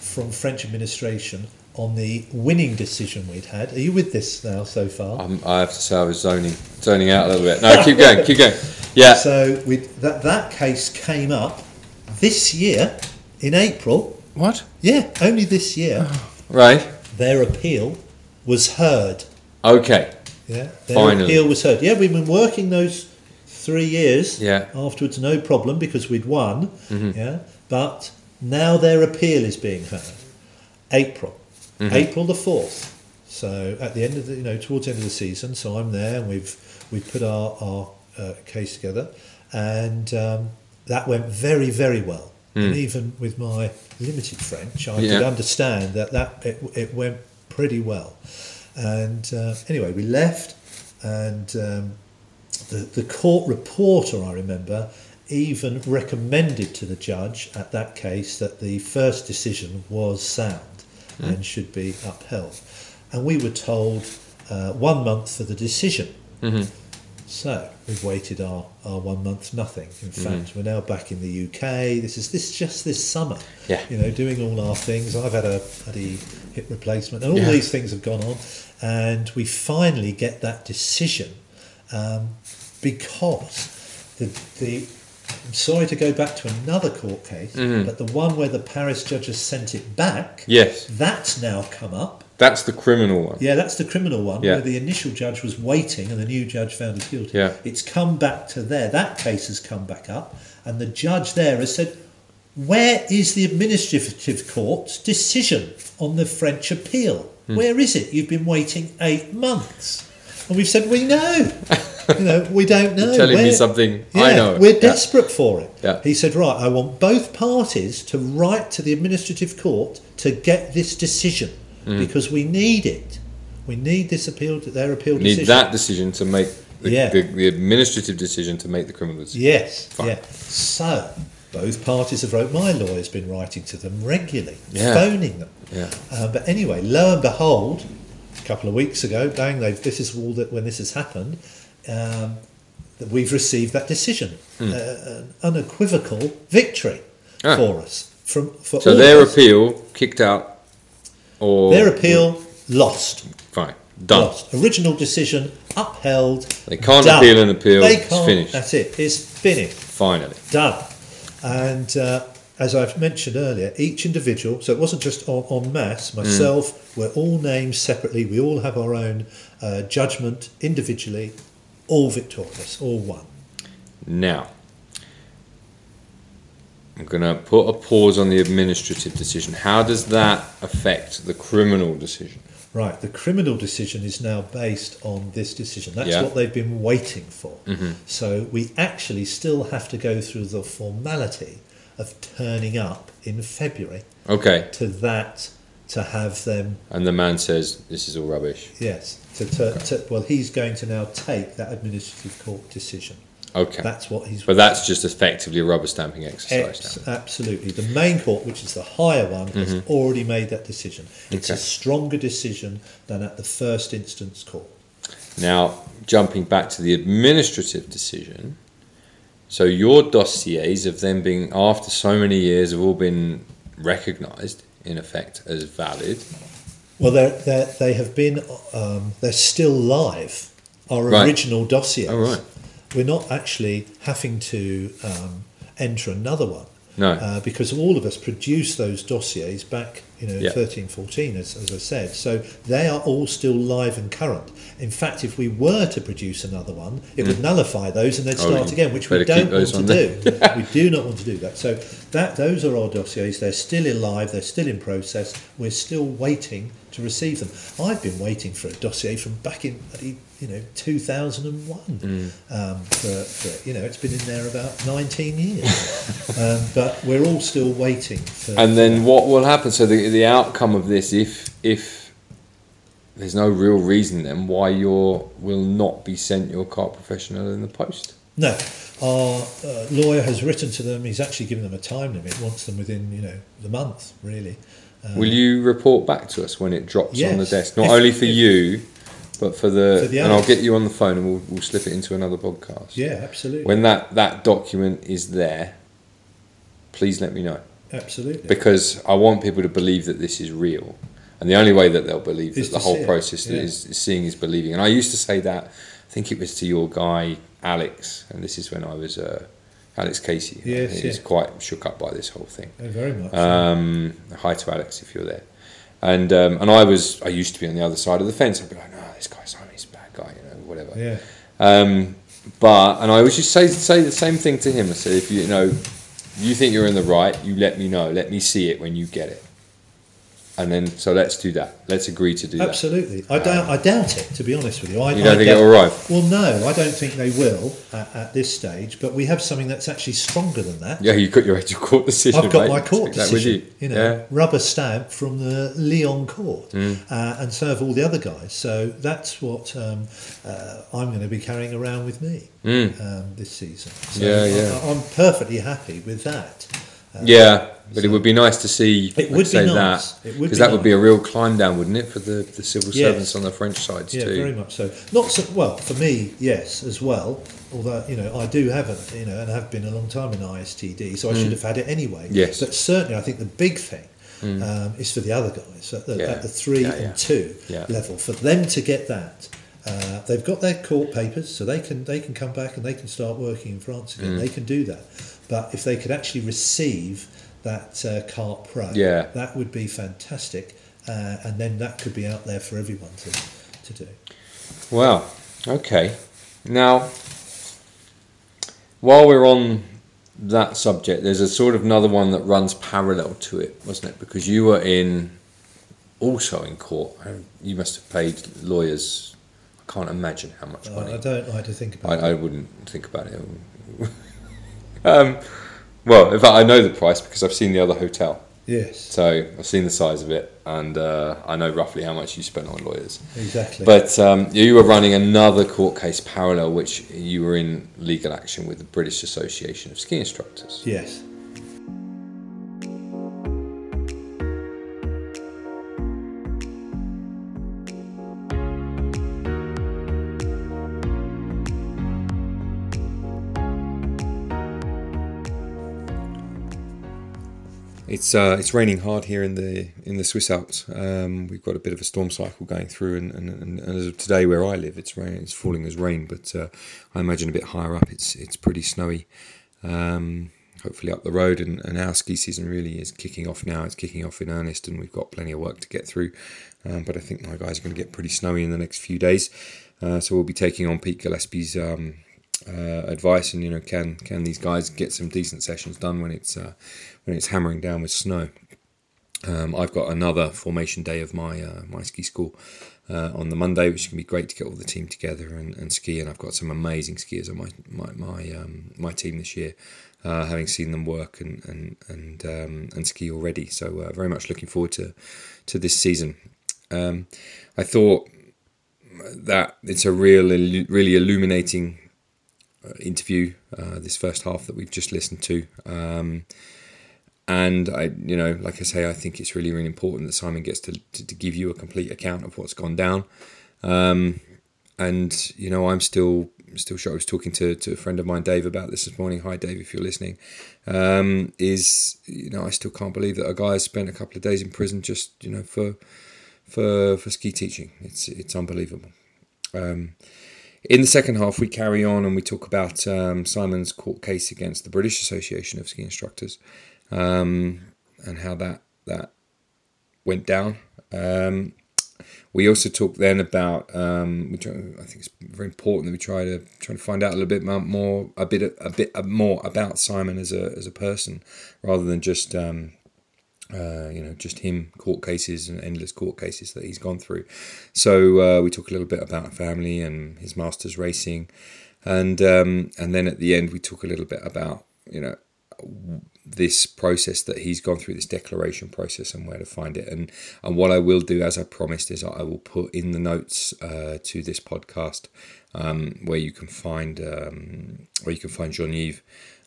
from French administration on the winning decision we'd had. Are you with this now so far? Um, I have to say I was zoning, zoning out a little bit. No, keep going, keep going. Yeah. So we, that that case came up this year in April. What? Yeah, only this year. Right. Their appeal was heard. Okay. Yeah, their Finally. appeal was heard. Yeah, we've been working those three years. Yeah. Mm-hmm. Afterwards, no problem because we'd won. Yeah, but now their appeal is being heard. April, Mm-hmm. April the fourth. So at the end of the, you know, towards the end of the season, so I'm there and we've we've put our our uh, case together, and um, that went very very well. And even with my limited French, I. Yeah. could understand that that it, it went pretty well. And uh, anyway, we left, and um, the the court reporter, I remember, even recommended to the judge at that case that the first decision was sound and should be upheld. And we were told uh, one month for the decision. So we've waited our, our one month nothing. In fact, we're now back in the UK. This is this just this summer. Yeah. You know, doing all our things. I've had a bloody hip replacement, and all Yeah. these things have gone on, and we finally get that decision um, because the the. I'm sorry to go back to another court case, but the one where the Paris judges sent it back, Yes, that's now come up. that's the criminal one. Yeah, that's the criminal one Yeah. where the initial judge was waiting and the new judge found us guilty. Yeah. It's come back to there. That case has come back up, and the judge there has said, Where is the administrative court's decision on the French appeal? Hmm. Where is it? You've been waiting eight months. And we've said, We know. you know, we don't know. You're telling me something yeah, I know. We're Yeah. desperate for it. Yeah. He said, Right, I want both parties to write to the administrative court to get this decision Mm. because we need it. We need this appeal, their appeal Need decision. Need that decision to make the, Yeah. the, the administrative decision to make the criminal decision. Yes, Fine. yeah. So, both parties have wrote. My lawyer's been writing to them regularly, Yeah. phoning them. Yeah. Uh, but anyway, lo and behold, a couple of weeks ago, bang! They've, this is all that when this has happened, um, that we've received that decision, uh, an unequivocal victory. Ah. for us. From for So their us. appeal kicked out, or their appeal lost. fine done. Lost. Original decision upheld. They can't done. appeal an appeal, They it's can't. finished. That's it. It's finished. Finally, done. And uh, as I've mentioned earlier, each individual, so it wasn't just en, en masse, myself, we're all named separately, we all have our own uh, judgment individually, all victorious, all one. now I'm going to put a pause on the administrative decision. How does that affect the criminal decision? Right, the criminal decision is now based on this decision. That's Yeah. what they've been waiting for. Mm-hmm. So we actually still have to go through the formality of turning up in February Okay, to that, to have them and the man says this is all rubbish. Yes. To, to, to, well, he's going to now take that administrative court decision. Okay, That's what he's. but that's just effectively a rubber stamping exercise Ex- now. absolutely. The main court, which is the higher one, has already made that decision. It's a stronger decision than at the first instance court. Now, jumping back to the administrative decision, so your dossiers of them being, after so many years, have all been recognised, in effect, as valid. Well, they're, they're, they have been. Um, they're still live. Our Right. original dossiers. Oh, right. We're not actually having to um, enter another one. No. Uh, because all of us produced those dossiers back, you know, Yeah. 13, 14, as, as I said. So they are all still live and current. In fact, if we were to produce another one, it would nullify those and they'd Mm. Oh, start again, which we don't want to do. we do not want to do that. So that those are our dossiers. They're still alive. They're still in process. We're still waiting to receive them. I've been waiting for a dossier from back in, you know, 2001. Mm. Um, for, for you know, it's been in there about 19 years. um, but we're all still waiting for. And then what will happen? So the, the outcome of this, if if there's no real reason then why you will not be sent your carte professional in the post. No, our uh, lawyer has written to them. He's actually given them a time limit. Wants them within, you know, the month, really. Um, Will you report back to us when it drops on the desk? Not If- only for if- you, but for the, For the and I'll get you on the phone and we'll, we'll slip it into another podcast. Yeah, absolutely. When that, that document is there, please let me know. absolutely. Because I want people to believe that this is real. And the only way that they'll believe Is that the whole process yeah. is, is seeing is believing. And I used to say that, I think it was to your guy, Alex, and this is when I was uh, Alex Casey. Yes, He was yeah. quite shook up by this whole thing. Oh, very much. Um, hi to Alex if you're there. And um, and I was I used to be on the other side of the fence. I'd be like, no, this guy's he's a bad guy, you know. whatever. Yeah. Um, but and I always just say say the same thing to him. I said, if you, you know, you think you're in the right, you let me know. Let me see it when you get it. And then so let's do that. Let's agree to do that. Absolutely. I doubt. I doubt it. To be honest with you, I, You don't I think doubt- it'll arrive? Well, no, I don't think they will at, at this stage. But we have something that's actually stronger than that. Yeah, you got your court decision. I've got mate. my court Take that decision, you. you know, yeah. Mm. rubber stamp from the Lyon court, uh, and so have all the other guys. So that's what um, uh, I'm going to be carrying around with me um, this season. So Mm. Yeah, yeah. I, I'm perfectly happy with that. Yeah, but it would be nice to see. It would like, be say nice. that because be that would be a real climb down, wouldn't it, for the, the civil Yes. servants on the French sides Yeah, too? very much so. Not so well for me, yes, as well. Although you know, I do have a you know, and have been a long time in ISTD, so I should have had it anyway. Mm. Yes. Mm. but certainly, I think the big thing um, is for the other guys at the, Yeah. at the three Yeah, and yeah. two Yeah. level. For them to get that, uh, they've got their court papers, so they can they can come back and they can start working in France Mm. again. They can do that. But if they could actually receive that uh, carte pro, Yeah. that would be fantastic, uh, and then that could be out there for everyone to to do. Well, okay. Now, while we're on that subject, there's a sort of another one that runs parallel to it, wasn't it? Because you were in also in court. You must have paid lawyers. I can't imagine how much Uh, money. I don't like to think about I, it. I wouldn't think about it. um, well, in fact, I know the price because I've seen the other hotel. Yes, So I've seen the size of it, and uh, I know roughly how much you spent on lawyers. exactly. But um, you were running another court case parallel, which you were in legal action with the British Association of Ski Instructors. yes, It's uh, it's raining hard here in the in the Swiss Alps. Um, we've got a bit of a storm cycle going through, and, and, and, as of today, where I live, it's rain. It's falling as rain, but uh, I imagine a bit higher up, it's it's pretty snowy. Um, hopefully up the road, and, and our ski season really is kicking off now. It's kicking off in earnest, and we've got plenty of work to get through. Um, but I think my guys are going to get pretty snowy in the next few days. Uh, so we'll be taking on Pete Gillespie's um, uh, advice, and you know, can can these guys get some decent sessions done when it's uh, when it's hammering down with snow? Um, I've got another formation day of my uh, my ski school uh, on the Monday, which can be great to get all the team together and, and ski. And I've got some amazing skiers on my my my, um, my team this year, uh, having seen them work and and and um, and ski already. So uh, very much looking forward to to this season. Um, I thought that it's a real really illuminating uh, interview uh, this first half that we've just listened to. And I, you know, like I say, I think it's really, really important that Simon gets to, to, to give you a complete account of what's gone down. Um, and you know, I'm still still sure. I was talking to, to a friend of mine, Dave, about this this morning. Hi, Dave, if you're listening. Um, is you know, I still can't believe that a guy has spent a couple of days in prison just you know for for for ski teaching. It's it's unbelievable. Um, in the second half, we carry on and we talk about um, Simon's court case against the British Association of Ski Instructors um, and how that that went down. Um, we also talk then about um, I think it's very important that we try to try to find out a little bit more a bit a bit more about Simon as a as a person rather than just um, uh, you know, just him court cases and endless court cases that he's gone through. So uh, we talk a little bit about family and his masters racing, and um, and then at the end we talk a little bit about you know this process that he's gone through, this declaration process, and where to find it. And and what I will do, as I promised, is I will put in the notes uh, to this podcast um, where you can find um, where you can find Jean Yves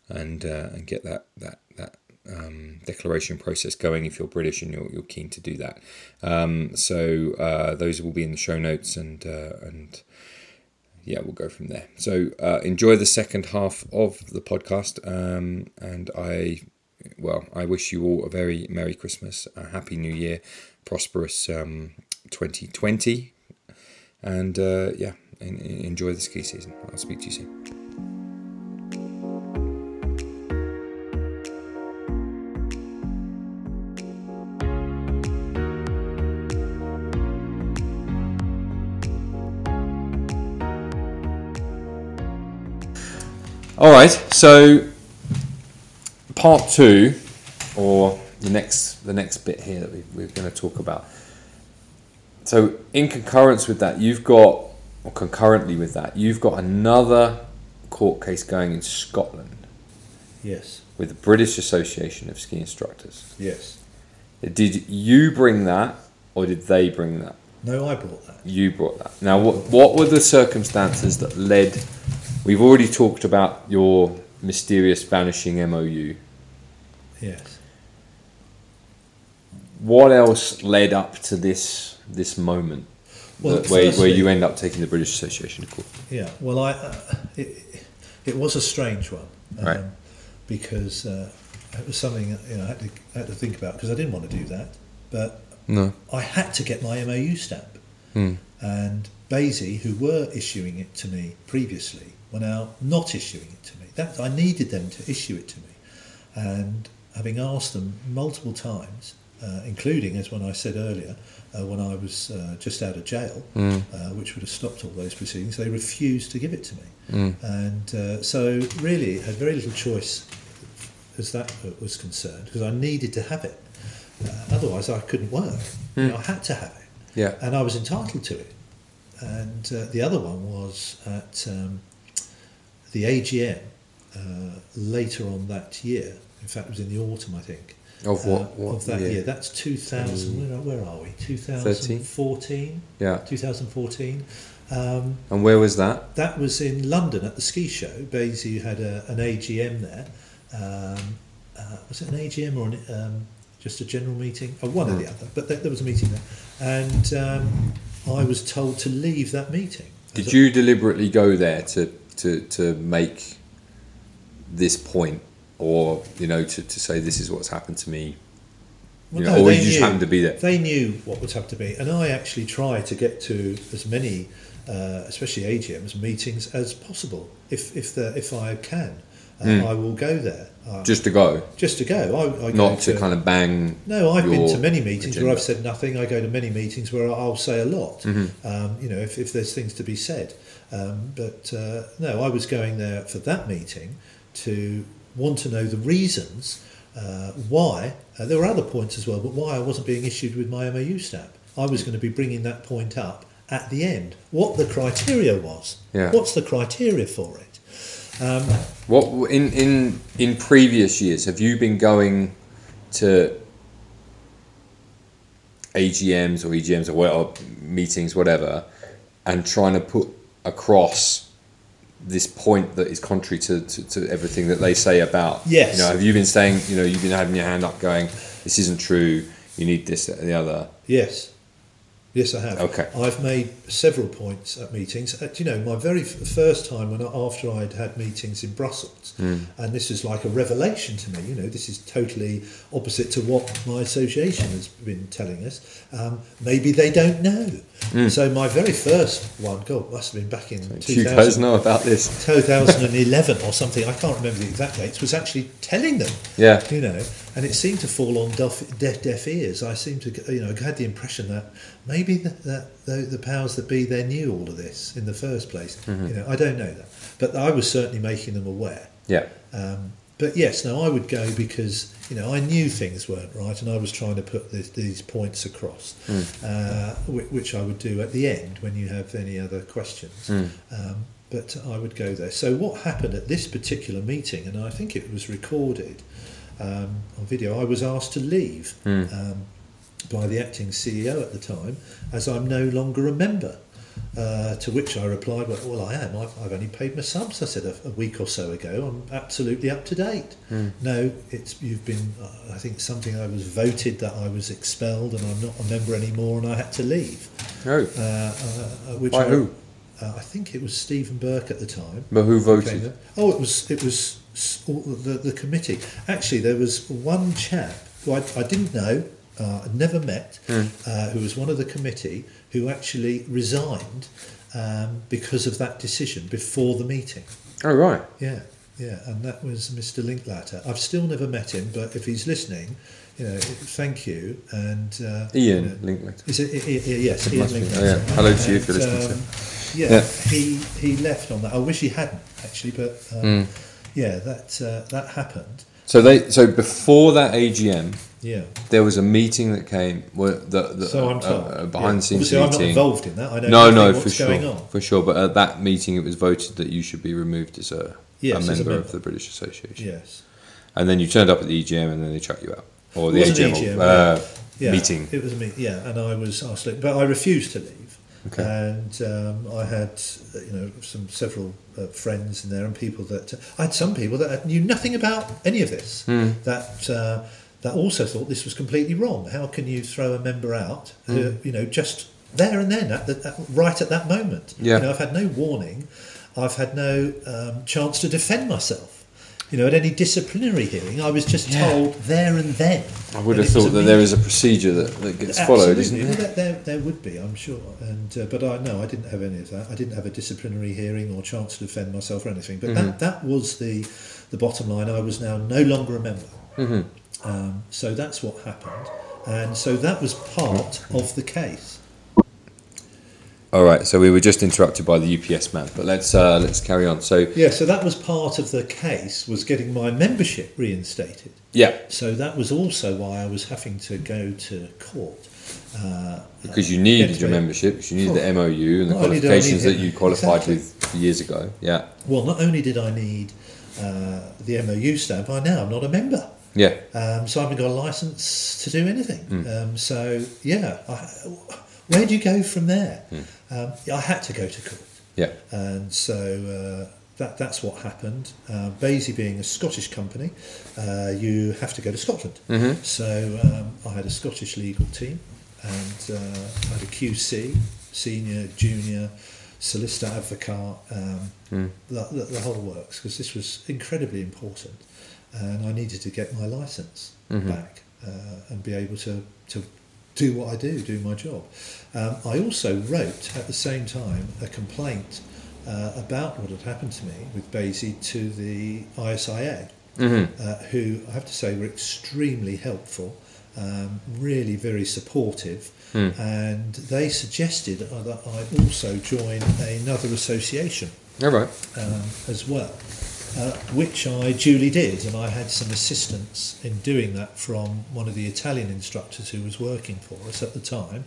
and uh, and get that that that um, declaration process going if you're British and you're, you're keen to do that. Um, so uh, those will be in the show notes and uh, and yeah, we'll go from there. So uh, enjoy the second half of the podcast, um, and I well, I wish you all a very merry Christmas, a happy New Year, prosperous um, 2020, and uh, yeah, en- enjoy the ski season. I'll speak to you soon. All right, so part two, or the next the next bit here that we, we're going to talk about. So, in concurrence with that, you've got, or concurrently with that, you've got another court case going in Scotland Yes, with the British Association of Ski Instructors. yes. Did you bring that, or did they bring that? No, I brought that. You brought that. Now, what what were the circumstances that led? We've already talked about your mysterious vanishing MOU. Yes. What else led up to this this moment Well, that, where, where you end up taking the British Association to court? Yeah, well, I uh, it, it was a strange one, um, Right. because uh, it was something you know I had to I had to think about because I didn't want to do that, but No. I had to get my MOU stamp, Hmm. and BASI, who were issuing it to me previously, were now not issuing it to me. That I needed them to issue it to me, and having asked them multiple times, uh, including as when I said earlier, uh, when I was uh, just out of jail, uh, which would have stopped all those proceedings, they refused to give it to me, Hmm. and uh, so really had very little choice as that was concerned because I needed to have it. Uh, otherwise, I couldn't work. You know, I had to have it Yeah. and I was entitled to it. And uh, the other one was at um, the AGM uh, later on that year. In fact, it was in the autumn, I think. Of what? uh, what of that year? year. That's 2000. Where, where are we? 2014. Yeah. 2014. Um, And where was that? that was in London at the ski show. BASI had a, an AGM there. Um, uh, was it an AGM or an, um, just a general meeting? Oh, one or the other. But there, there was a meeting there, and um, I was told to leave that meeting. Did you deliberately go there to, to, to make this point, or you know, to, to say this is what's happened to me, Well, know, no, or you just knew. happened to be there? They knew what would have to be, and I actually try to get to as many, uh, especially AGMs meetings as possible. If if the, if I can, uh, I will go there. Uh, Just to go, just to go. I, I go not to kind of bang. No, I've been to many meetings where. I've said nothing. I go to many meetings where I'll say a lot. Mm-hmm. Um, you know, if, if there's things to be said. Um, but uh, no, I was going there for that meeting to want to know the reasons uh, why. Uh, there were other points as well, but why I wasn't being issued with my MOU stamp. I was going to be bringing that point up at the end. What the criteria was. Yeah. What's the criteria for it? Um, What in in in previous years have you been going to AGMs or EGMs or, what, or meetings, whatever, and trying to put across this point that is contrary to, to, to everything that they say about Yes. you know have you been saying you know you've been having your hand up going this isn't true you need this that, and the other Yes. Yes, I have. Okay. I've made several points at meetings. Uh, do you know, my very f- first time when I, after I'd had meetings in Brussels, Hmm. and this is like a revelation to me. You know, this is totally opposite to what my association has been telling us. Um, maybe they don't know. Hmm. So my very first one, God, must have been back in you guys 2000, know about this 2011 or something. I can't remember the exact dates. Was actually telling them yeah you know, and it seemed to fall on deaf, deaf, deaf ears. I seemed to, you know, I had the impression that maybe the, that the, the powers that be they knew all of this in the first place. Mm-hmm. You know, I don't know that, but I was certainly making them aware. yeah Um, but yes, no, I would go because you know I knew things weren't right, and I was trying to put this, these points across, uh, whi- which I would do at the end when you have any other questions. Um, but I would go there. So what happened at this particular meeting, and I think it was recorded um, on video, I was asked to leave um, by the acting CEO at the time, as I'm no longer a member. Uh, to which I replied, well, well I am. I've, I've only paid my subs. I said a, a week or so ago. I'm absolutely up to date. No, it's you've been. Uh, I think something I was voted that I was expelled and I'm not a member anymore, and I had to leave. oh Uh, uh, uh, which By I, who? Uh, I think it was Stephen Burke at the time. but who voted. Oh, it was it was all the the committee. Actually, there was one chap who I, I didn't know, uh, I'd never met, uh, who was one of the committee who actually resigned um, because of that decision before the meeting. oh right Yeah, yeah, and that was Mr. Linklater. I've still never met him, but if he's listening, you know, thank you. And uh, you Ian know, Linklater is it, i i yes, Ian. Linklater. Oh, yeah. Hello to you if you're And, listening to um, yeah, Yeah. he he left on that. I wish he hadn't actually, but um, Mm. yeah, that uh, that happened. So they so before that AGM, Yeah. there was a meeting that came the, the So I'm told. uh, Yeah. behind the scenes Obviously, I'm not meeting. involved in that. I don't no, know no, what's for sure, for sure. But at that meeting, it was voted that you should be removed as a, Yes, a, as a member of the British Association. Yes. And then you turned up at the EGM, and then they chucked you out, or the It was an AGM, EGM, uh, Yeah, meeting. It was a meeting, yeah, and I was asked, to- but I refused to leave. Okay. And um, I had, you know, some several uh, friends in there and people that I had some people that knew nothing about any of this. Hmm. That uh, that also thought this was completely wrong. How can you throw a member out? Hmm. Uh, you know, just there and then, at the, at, right at that moment. Yeah. You know, I've had no warning. I've had no um, chance to defend myself. You know, at any disciplinary hearing, I was just Yeah. told there and then. I would have thought that there is a procedure that, that gets followed, isn't there? Well, there, there, there would be, I'm sure. And uh, but I no, I didn't have any of that. I didn't have a disciplinary hearing or chance to defend myself or anything. But Mm-hmm. that, that was the the bottom line. I was now no longer a member. Mm-hmm. Um, so that's what happened, and so that was part of the case. All right, so we were just interrupted by the UPS man, but let's uh, let's carry on. So Yeah, so that was part of the case was getting my membership reinstated. yeah, So that was also why I was having to go to court. Uh, because you needed your membership, because you needed the MOU and the Not only do I qualifications that you qualified exactly. with years ago. Yeah, Well, not only did I need uh, the MOU stamp, I now am not a member. Yeah, Um, so I haven't got a license to do anything. Hmm. Um, so, yeah, I, where do you go from there? Hmm. Um, I had to go to court. yeah. And so uh, that, that's what happened. Uh, BASI being a Scottish company, uh, you have to go to Scotland. Mm-hmm. So um, I had a Scottish legal team and uh, I had a QC, senior, junior, solicitor, advocate, um, Mm. the, the, the whole works, because this was incredibly important. And I needed to get my license Mhm. back uh, and be able to, to do what I do, do my job. Um, I also wrote at the same time a complaint uh, about what had happened to me with BASI to the ISIA, Mm-hmm. uh, who I have to say were extremely helpful, um, really very supportive, Hmm. and they suggested that I also join another association All right. um, as well, uh, which I duly did, and I had some assistance in doing that from one of the Italian instructors who was working for us at the time,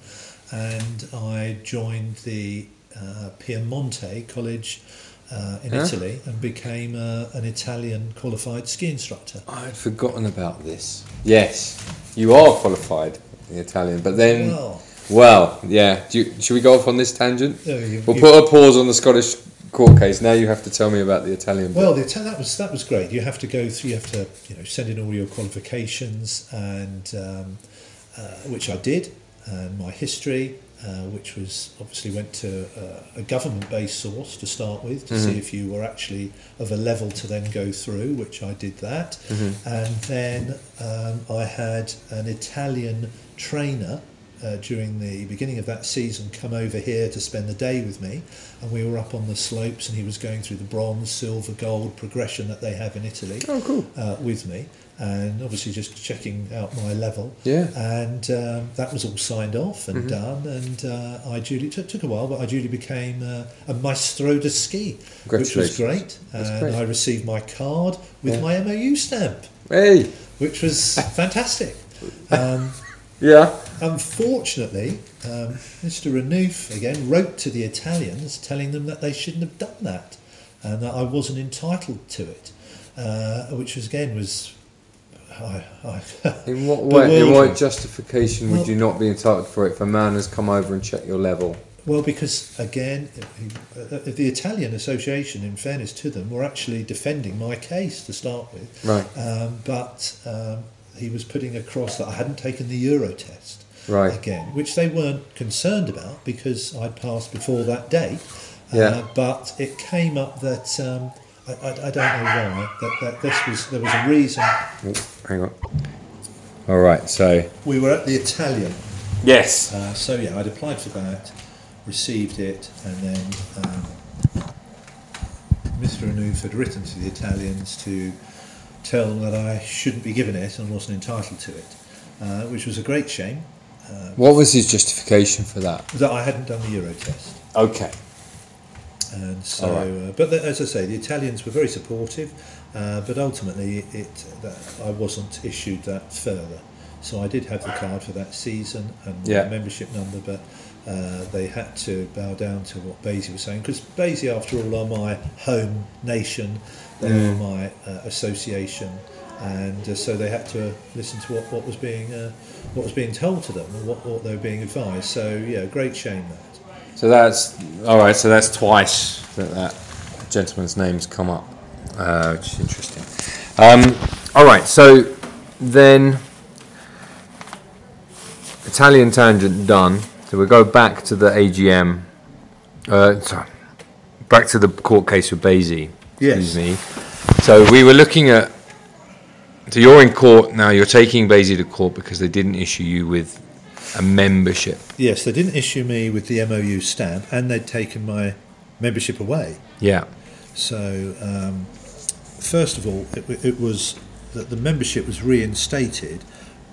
and I joined the uh, Piemonte College. Uh, in Huh? Italy and became uh, an Italian qualified ski instructor. I had forgotten about this. Yes, you are qualified in Italian, but then, Well, well, yeah. Do you, should we go off on this tangent? no, you- We'll you- put a pause on the Scottish court case. Now you have to tell me about the Italian. bit. Well, the, that was that was great. You have to go through. You have to you know send in all your qualifications and um, uh, which I did, and my history, uh, which was obviously went to uh, a government-based source to start with to see if you were actually of a level to then go through, which I did that, and then um, I had an Italian trainer uh, during the beginning of that season come over here to spend the day with me and we were up on the slopes and he was going through the bronze silver gold progression that they have in italy Oh, cool. uh, with me and obviously just checking out my level Yeah. and um, that was all signed off and Mm-hmm. done and uh, i duly took, took a while but i duly became uh, a maestro de ski which was great That's and great. i received my card with Yeah. my mou stamp Hey. which was fantastic um, Yeah. Unfortunately, um, Mr. Renouf again wrote to the Italians telling them that they shouldn't have done that and that I wasn't entitled to it, uh, which was again was. I, I, In what way? In what justification would Well- you not be entitled for it if a man has come over and checked your level? Well, because again, uh, the Italian Association, in fairness to them, were actually defending my case to start with. Right. Um, but um, he was putting across that I hadn't taken the Euro test. Right. Again, which they weren't concerned about because I'd passed before that date. Yeah. Uh, but it came up that um, I, I, I don't know why that, that this was there was a reason. Oh, hang on. All right. So. We were at the Italian Yes. Uh, so yeah, I'd applied for that, received it, and then um, Mr. Anouf had written to the Italians to tell them that I shouldn't be given it and wasn't entitled to it, uh, which was a great shame. What was his justification for that? That I hadn't done the Euro test, Okay. and so. Right. Uh, but the, as I say, the Italians were very supportive. Uh, but ultimately, it that I wasn't issued that further. So I did have the card for that season and Yeah. the membership number, but uh, they had to bow down to what BASI was saying because BASI, after all, are my home nation, they are my uh, association, and uh, so they had to listen to what, what was being uh, what was being told to them and what, what they were being advised. So yeah, great shame that. So that's all right. So that's twice that that gentleman's name's come up, uh, which is interesting. Um, all right. So then, Italian tangent done. So we go back to the AGM. Uh, sorry, back to the court case with BASI. Yes. Excuse me. So we were looking at. So you're in court now. You're taking BASI to court because they didn't issue you with a membership. Yes, they didn't issue me with the MOU stamp, and they'd taken my membership away. Yeah. So, um, first of all, it, it was that the membership was reinstated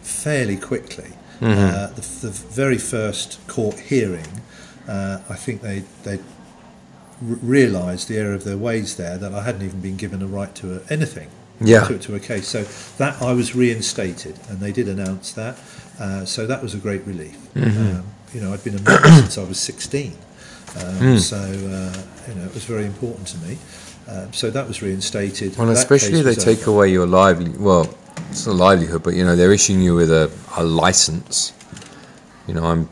fairly quickly. Uh, the, the very first court hearing, uh, I think they they realised the error of their ways there that I hadn't even been given a right to a, anything. Yeah. To, to a case, so that I was reinstated, and they did announce that. Uh, so that was a great relief. Mm-hmm. Um, you know, I'd been a member since I was 16. Um, Hmm. So uh, you know, it was very important to me. Um, so that was reinstated. Well, That especially they take over. away your lively. Well, it's a livelihood, but you know they're issuing you with a, a license. You know, I'm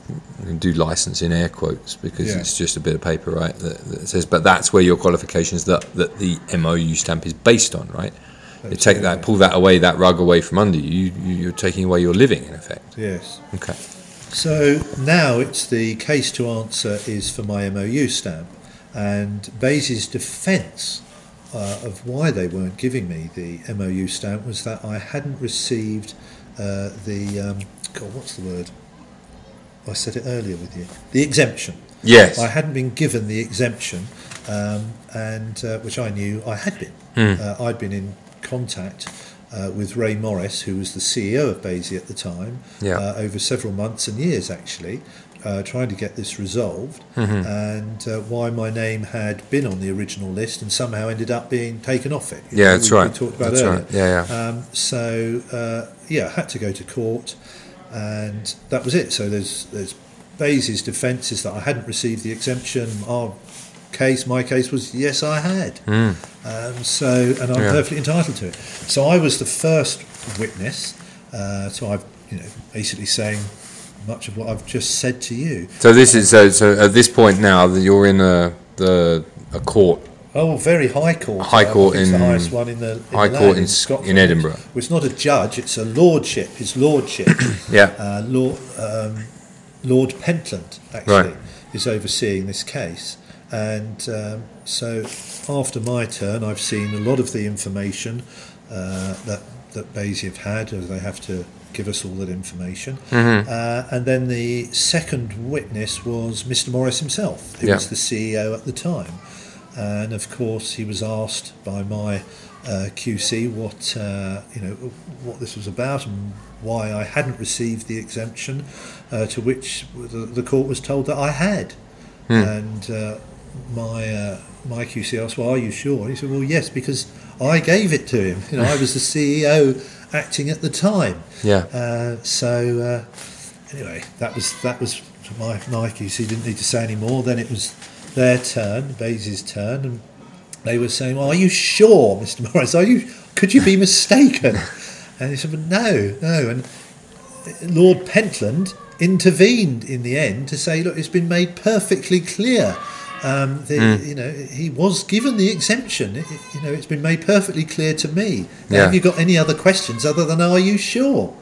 I do license in air quotes because Yeah. it's just a bit of paper, right? That, that says, but that's where your qualifications that that the MOU stamp is based on, right? You take that, pull that away, that rug away from under you. you you're taking away your living, in effect. Yes. Okay. So now it's the case to answer is for my MOU stamp, and BASI's defence uh, of why they weren't giving me the MOU stamp was that I hadn't received uh, the um, God, what's the word? I said it earlier with you. The exemption. Yes. I hadn't been given the exemption, um, and uh, which I knew I had been. Hmm. Uh, I'd been in contact uh, with Ray Morris, who was the CEO of BASI at the time, Yeah. uh, over several months and years actually, uh, trying to get this resolved, Mm-hmm. and uh, why my name had been on the original list and somehow ended up being taken off it. You Yeah, know, that's we, right. We talked about That's earlier. right. Yeah, yeah. Um, so uh, yeah, I had to go to court, and that was it. So there's there's BASI's defence is that I hadn't received the exemption. Our case, my case was yes, I had. Um, so and I'm. Yeah. perfectly entitled to it. So I was the first witness. Uh, so I've you know basically saying much of what I've just said to you. So this is so. So at this point now that you're in a the a court Oh, very high court. High court in- the highest one in the in High the court in Scotland. in Edinburgh. Well, it's not a judge; it's a lordship. His lordship. Yeah. uh, Lord, um, Lord Pentland actually Right. is overseeing this case, and um, so after my turn, I've seen a lot of the information uh, that that BASI have had, as they have to give us all that information. Mm-hmm. Uh, and then the second witness was Mr. Morris himself, who Yeah. was the CEO at the time, and of course he was asked by my uh, QC what uh, you know what this was about and why I hadn't received the exemption, uh, to which the, the court was told that I had, and uh, my uh, my QC asked, "Well, are you sure?" And He said, "Well, yes, because I gave it to him. You know, I was the CEO acting at the time." Yeah. Uh, so uh, anyway, that was that was my my QC didn't need to say any more. Then it was their turn, BASI's turn, and they were saying, well, "Are you sure, Mr. Morris? Are you? Could you be mistaken?" And he said, "But no, no." And Lord Pentland intervened in the end to say, "Look, it's been made perfectly clear." Um, the, You know, he was given the exemption. It, you know, it's been made perfectly clear to me. Now, Yeah. Have you got any other questions other than "Are you sure?"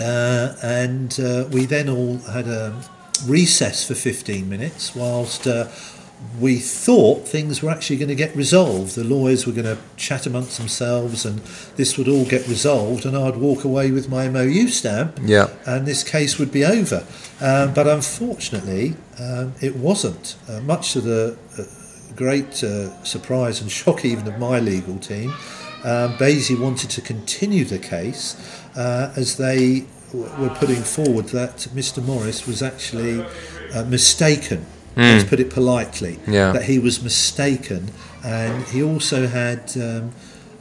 Uh, and uh, we then all had a recess for 15 minutes whilst uh, we thought things were actually going to get resolved. The lawyers were going to chat amongst themselves and this would all get resolved, and I'd walk away with my MOU stamp Yeah. and this case would be over. Um, but unfortunately, um, it wasn't. Uh, much to the uh, great uh, surprise and shock even of my legal team, um, BASI wanted to continue the case uh, as they were putting forward that Mr. Morris was actually uh, mistaken. Let's put it politely. Yeah. That he was mistaken, and he also had um,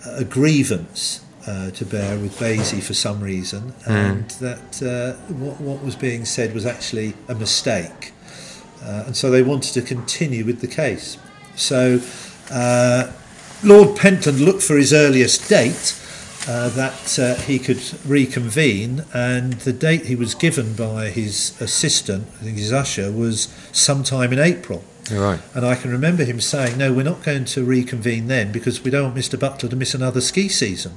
a grievance uh, to bear with BASI for some reason, and that uh, what, what was being said was actually a mistake. Uh, and so they wanted to continue with the case. So uh, Lord Pentland looked for his earliest date uh, that uh, he could reconvene, and the date he was given by his assistant, I think his usher, was sometime in April. You're right. And I can remember him saying, "No, we're not going to reconvene then because we don't want Mr. Butler to miss another ski season.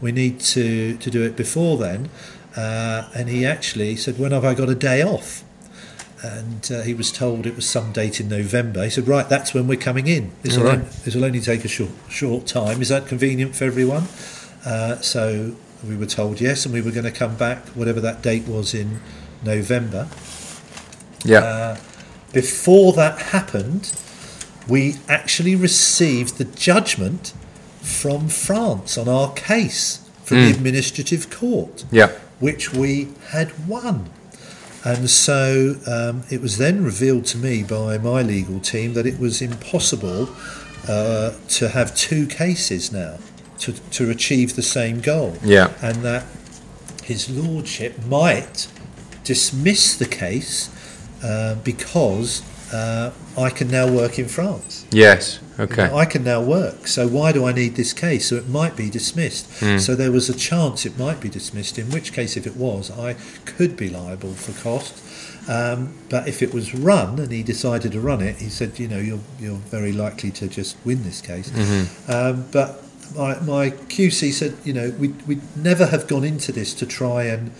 We need to to do it before then." Uh, and he actually said, "When have I got a day off?" And uh, he was told it was some date in November. He said, "Right, that's when we're coming in. This will, right. only, this will only take a short short time. Is that convenient for everyone?" Uh, so we were told yes, and we were going to come back, whatever that date was in November. Yeah. Uh, before that happened, we actually received the judgment from France on our case from the administrative court, yeah. which we had won. And so um, it was then revealed to me by my legal team that it was impossible uh, to have two cases now to, to achieve the same goal Yeah. and that his lordship might dismiss the case uh, because uh, I can now work in France. Yes. Okay. I can now work. So why do I need this case? So it might be dismissed. So there was a chance it might be dismissed. In which case, if it was, I could be liable for cost. Um, but if it was run and he decided to run it, he said, you know, you're you're very likely to just win this case. Um, but my, my QC said, you know, we we never have gone into this to try and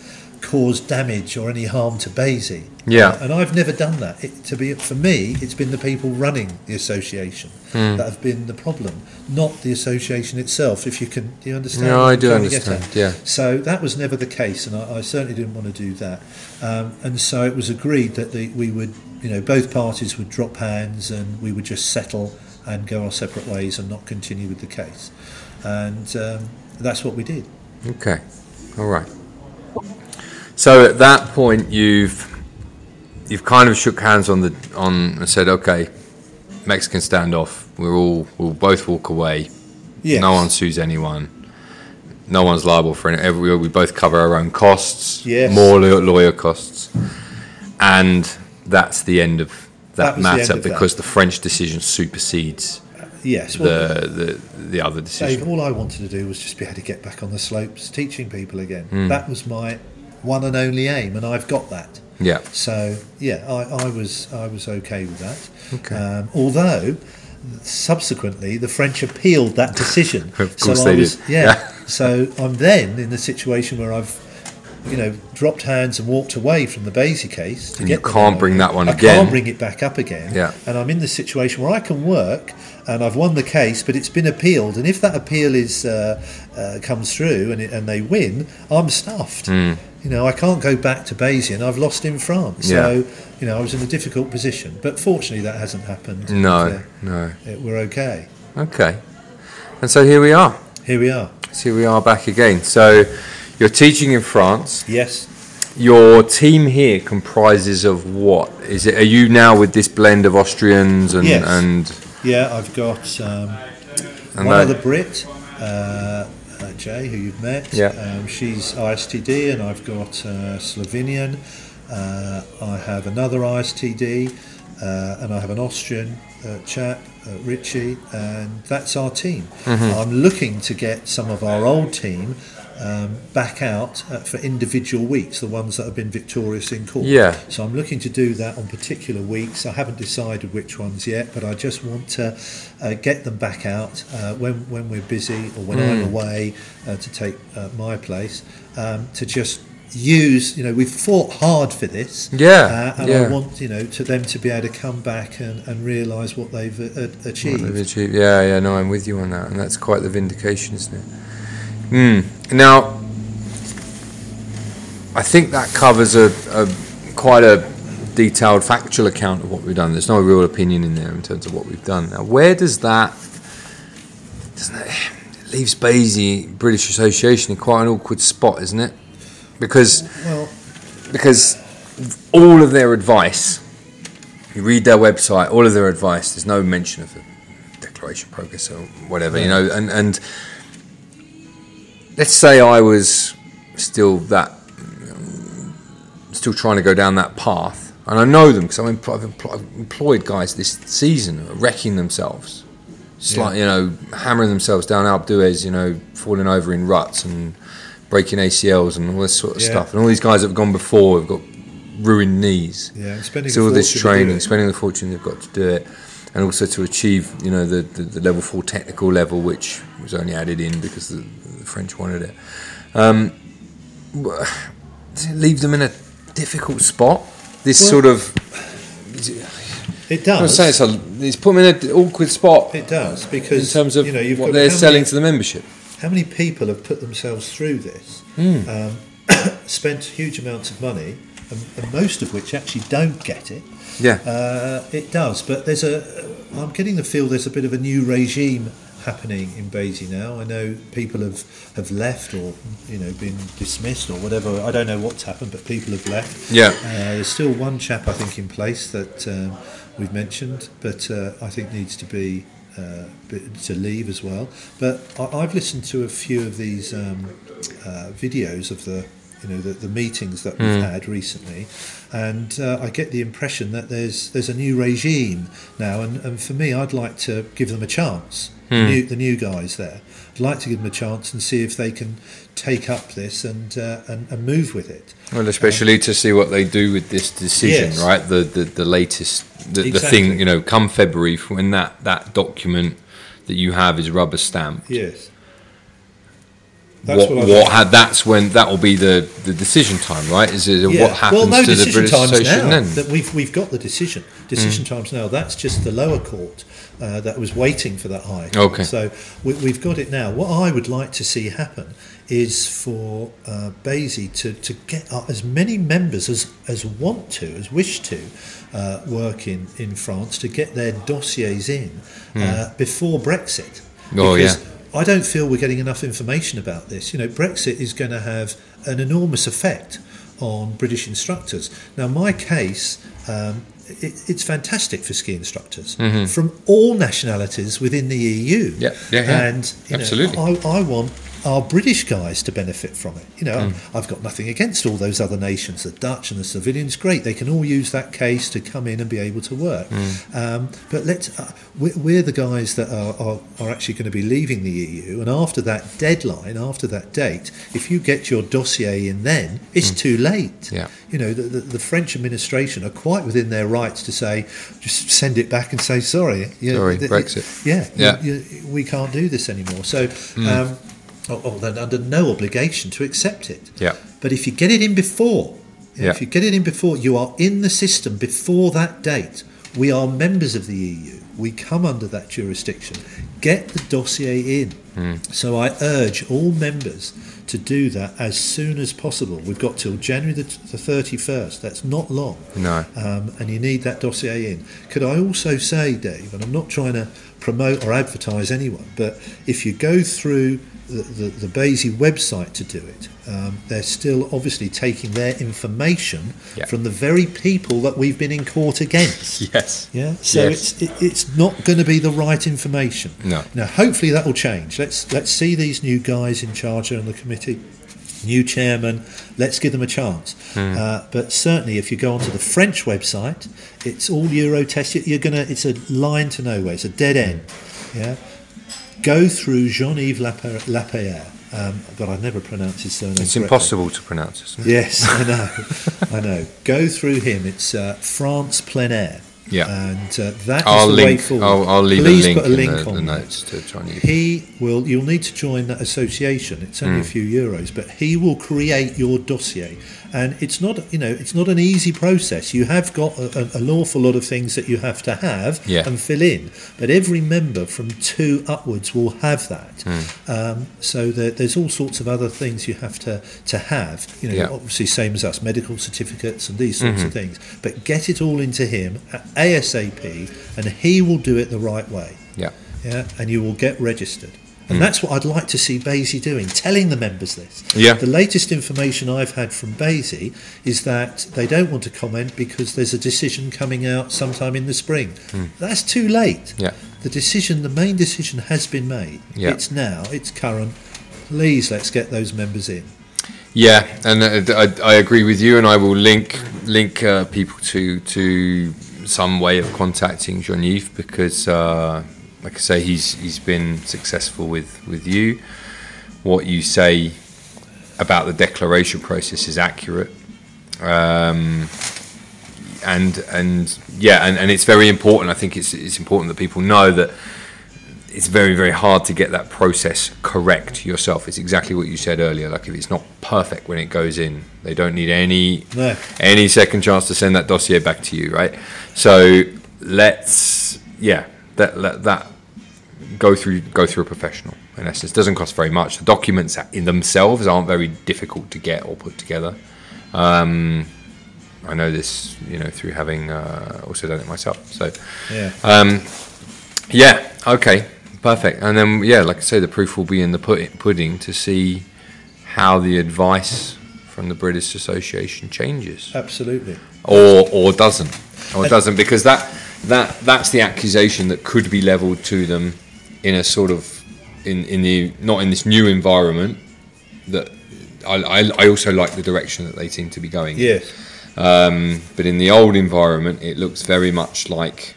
cause damage or any harm to BASI. Yeah. And I've never done that. It, to be for me, it's been the people running the association Hmm. that have been the problem, not the association itself. If you can, do you understand? No, I do trying to get understand, yeah. So that was never the case, and I, I certainly didn't want to do that. Um, and so it was agreed that the, we would, you know, both parties would drop hands, and we would just settle and go our separate ways and not continue with the case. And um, that's what we did. Okay. All right. So at that point, you've you've kind of shook hands on the on and said, okay, Mexican standoff. We're all we'll both walk away. Yes. No one sues anyone. No one's liable for any. Every, we both cover our own costs. Yes. More law- lawyer costs, and that's the end of that, That was the end matter of that. because the French decision supersedes Yes. Well, the, the the other decision. Dave, all I wanted to do was just be able to get back on the slopes teaching people again. Hmm. That was my one and only aim, and I've got that. Yeah. So yeah, I, I was I was okay with that. Okay. Um, although subsequently the French appealed that decision. Of course so they I was, did. Yeah. Yeah. so I'm then in the situation where I've you know dropped hands and walked away from the BASI case. To And get you can't bring that one I again. I can't bring it back up again. Yeah. And I'm in the situation where I can work. And I've won the case, but it's been appealed. And if that appeal is uh, uh, comes through and, it, and they win, I'm stuffed. Hmm. You know, I can't go back to BASI, and I've lost in France. Yeah. So, you know, I was in a difficult position. But fortunately, that hasn't happened. No, Uh, no. it- we're okay. Okay. And so here we are. Here we are. So here we are back again. So you're teaching in France. Yes. Your team here comprises of what? Is it? Are you now with this blend of Austrians and Yes. and Yeah, I've got um, one other Brit, uh, uh, Jay, who you've met. Yeah. Um, she's ISTD, and I've got uh, Slovenian. Uh, I have another ISTD, uh, and I have an Austrian uh, chap, uh, Richie, and that's our team. Mm-hmm. I'm looking to get some of our old team um, back out uh, for individual weeks, the ones that have been victorious in court. Yeah. So I'm looking to do that on particular weeks. I haven't decided which ones yet, but I just want to uh, get them back out uh, when when we're busy or when Mm. I'm away uh, to take uh, my place. Um, to just use, you know, we've fought hard for this. Yeah, Uh, and yeah. I want, you know, to them to be able to come back and, and realise what they've uh, uh, achieved. They've achieved- Yeah, yeah, no, I'm with you on that, and that's quite the vindication, isn't it? Mm. Now, I think that covers a, a quite a detailed factual account of what we've done. There's no real opinion in there in terms of what we've done. Now, where does that doesn't it, it leaves BASI British Association in quite an awkward spot, isn't it? Because Well, because all of their advice, you read their website, all of their advice, there's no mention of the declaration progress or whatever, you know, and, and let's say I was still that, still trying to go down that path, and I know them because I've, empl- I've empl- I've employed guys this season wrecking themselves, just Yeah. like you know, hammering themselves down Alpe d'Huez, you know, falling over in ruts and breaking ACLs and all this sort of Yeah. stuff. And all these guys that have gone before have got ruined knees. Yeah, spending So all this fortune to do training, spending the fortune they've got to do it, and also to achieve, you know, the, the, the level four technical level, which was only added in because the, the French wanted it. Um, does it leave them in a difficult spot? This Well, sort of, It does. I'm saying it's, a, it's put them in an awkward spot It does because in terms of you know you've what got they're selling many- to the membership. how many people have put themselves through this, Hmm. um, spent huge amounts of money, and, and most of which actually don't get it. Yeah. Uh, it does, but there's a. I'm getting the feel there's a bit of a new regime happening in Beatty now. I know people have, have left or you know been dismissed or whatever. I don't know what's happened, but people have left. Yeah. Uh, there's still one chap I think in place that um, we've mentioned, but uh, I think needs to be uh, to leave as well. But I, I've listened to a few of these um, uh, videos of the you know the, the meetings that we've had recently, and uh, I get the impression that there's there's a new regime now, and, and for me, I'd like to give them a chance. The, new, the new guys there, I'd like to give them a chance and see if they can take up this and uh, and, and move with it. Well, especially to see what they do with this decision, Yes. right? The, the the latest, the, the thing, you know, come February when that that document that you have is rubber stamped. Yes. What what what, ha- that's when that will be the, the decision time, right? Is it Yeah. what happens well, no to the decision British times Association now. then? That we've we've got the decision. Decision times now. That's just the lower court uh, that was waiting for that high. court. Okay. So we, we've got it now. What I would like to see happen is for uh, BASI to, to get uh, as many members as, as want to, as wish to, uh, work in, in France to get their dossiers in uh, before Brexit. Hmm. Oh, Because yeah. I don't feel we're getting enough information about this. You know, Brexit is going to have an enormous effect on British instructors. Now, my case, um, it, it's fantastic for ski instructors from all nationalities within the EU. Mm-hmm. Yeah, yeah, yeah. And you know, Absolutely. I, I want our British guys to benefit from it. You know, Mm. I've got nothing against all those other nations, the Dutch and the civilians. Great, they can all use that case to come in and be able to work. Mm. Um, but let's uh, we're, we're the guys that are, are, are actually going to be leaving the EU, and after that deadline, after that date, if you get your dossier in then, it's too late. Mm. Yeah. You know, the, the, the French administration are quite within their rights to say, just send it back and say sorry. you know, Sorry, th- Brexit. Yeah, Yeah. you- you- we can't do this anymore. So, um, oh, oh, they're under no obligation to accept it. Yeah. But if you get it in before, Yeah. if you get it in before, you are in the system before that date. We are members of the EU. We come under that jurisdiction. Get the dossier in. So I urge all members to do that as soon as possible. We've got till January the, the 31st. That's not long No. um, and you need that dossier in. Could I also say, Dave, and I'm not trying to promote or advertise anyone, but if you go through the, the, the BASI website to do it, um, they're still obviously taking their information Yeah. from the very people that we've been in court against. Yes. Yeah, so Yes. it's it, it's not going to be the right information. No. Now, hopefully that will change. Let's let's see these new guys in charge on the committee, new chairman. Let's give them a chance. Hmm. Uh, but certainly, if you go onto the French website, it's all Eurotest. You- You're gonna. It's a line to nowhere. It's a dead end. Yeah. Go through Jean-Yves Lapierre. Um, God, I've never pronounced his surname. It's correctly. impossible to pronounce, isn't it? Yes, I know. I know. Go through him. It's uh, France Plein Air. Yeah. And uh, that is I'll the way forward. I'll, I'll leave Please a link put a in link the, on the notes to try and. He will. You'll need to join that association. It's only a Hmm. few euros, but he will create your dossier, and it's not. You know, it's not an easy process. You have got a, a, an awful lot of things that you have to have Yeah. and fill in, but every member from two upwards will have that. Hmm. Um, so there, there's all sorts of other things you have to to have. You know, Yeah. obviously same as us, medical certificates and these sorts of Mm-hmm. things. But get it all into him ASAP, and he will do it the right way Yeah. yeah, and you will get registered. And that's what I'd like to see BASI doing, telling the members this. Yeah. The latest information I've had from BASI is that they don't want to comment because there's a decision coming out sometime in the spring. That's too late. Yeah. The decision, the main decision has been made. Yeah. It's now, it's current. please let's get those members in. Yeah, and uh, I, I agree with you, and I will link link uh, people to to some way of contacting Jean Yves because, uh, like I say, he's he's been successful with with you. What you say about the declaration process is accurate. Um, and and yeah, and, and it's very important. I think it's it's important that people know that it's very very hard to get that process correct yourself. It's exactly what you said earlier. Like if it's not perfect when it goes in, they don't need any No. any second chance to send that dossier back to you, right? So let's yeah, that let that go through go through a professional. In essence, it doesn't cost very much. The documents in themselves aren't very difficult to get or put together. Um, I know this, you know, through having uh, also done it myself. So Yeah. um, yeah, okay, perfect. And then, yeah, like I say, the proof will be in the pudding to see how the advice from the British Association changes, Absolutely. or or doesn't, or doesn't, because that that that's the accusation that could be levelled to them in a sort of in in the not in this new environment that. I, I, I also like the direction that they seem to be going. in. Yes. Um, but in the old environment, it looks very much like,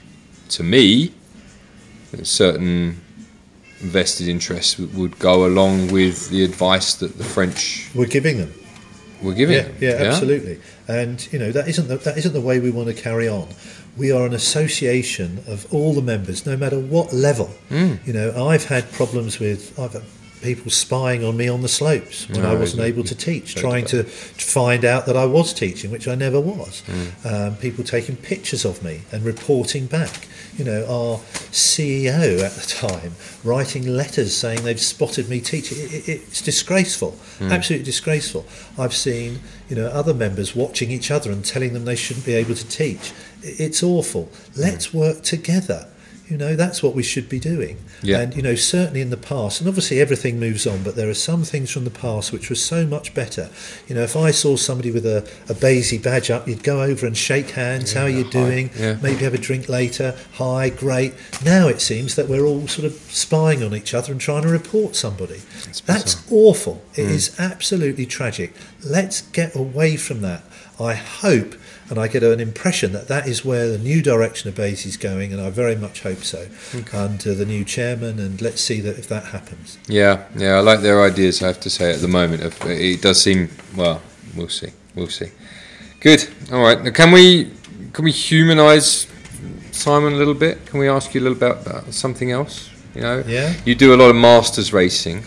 to me, certain vested interests would go along with the advice that the French We're giving them. Were giving. Yeah, them. yeah, absolutely. And you know that isn't the, that isn't the way we want to carry on. We are an association of all the members, no matter what level. Hmm. You know, I've had problems with I've had people spying on me on the slopes when I wasn't able to teach, trying to find out that I was teaching, which I never was. Hmm. Um, people taking pictures of me and reporting back. You know, our CEO at the time writing letters saying they've spotted me teaching. It, it, it's disgraceful, hmm. absolutely disgraceful. I've seen, you know, other members watching each other and telling them they shouldn't be able to teach. It's awful. Hmm. Let's work together. You know, that's what we should be doing. Yeah. And, you know, certainly in the past, and obviously everything moves on, but there are some things from the past which were so much better. You know, if I saw somebody with a, a BASI badge up, you'd go over and shake hands. How are you hi. doing? Yeah. Maybe have a drink later. Hi, great. Now it seems that we're all sort of spying on each other and trying to report somebody. That's awful. It hmm. is absolutely tragic. Let's get away from that. I hope, and I get an impression that that is where the new direction of BASI is going, and I very much hope so, under uh, the new chairman. And let's see that if that happens. Yeah, yeah, I like their ideas. I have to say at the moment, If- uh, it does seem well. We'll see. We'll see. Good. All right. Now, can we can we humanise Simon a little bit? Can we ask you a little bit about something else? You know, Yeah. you do a lot of masters racing,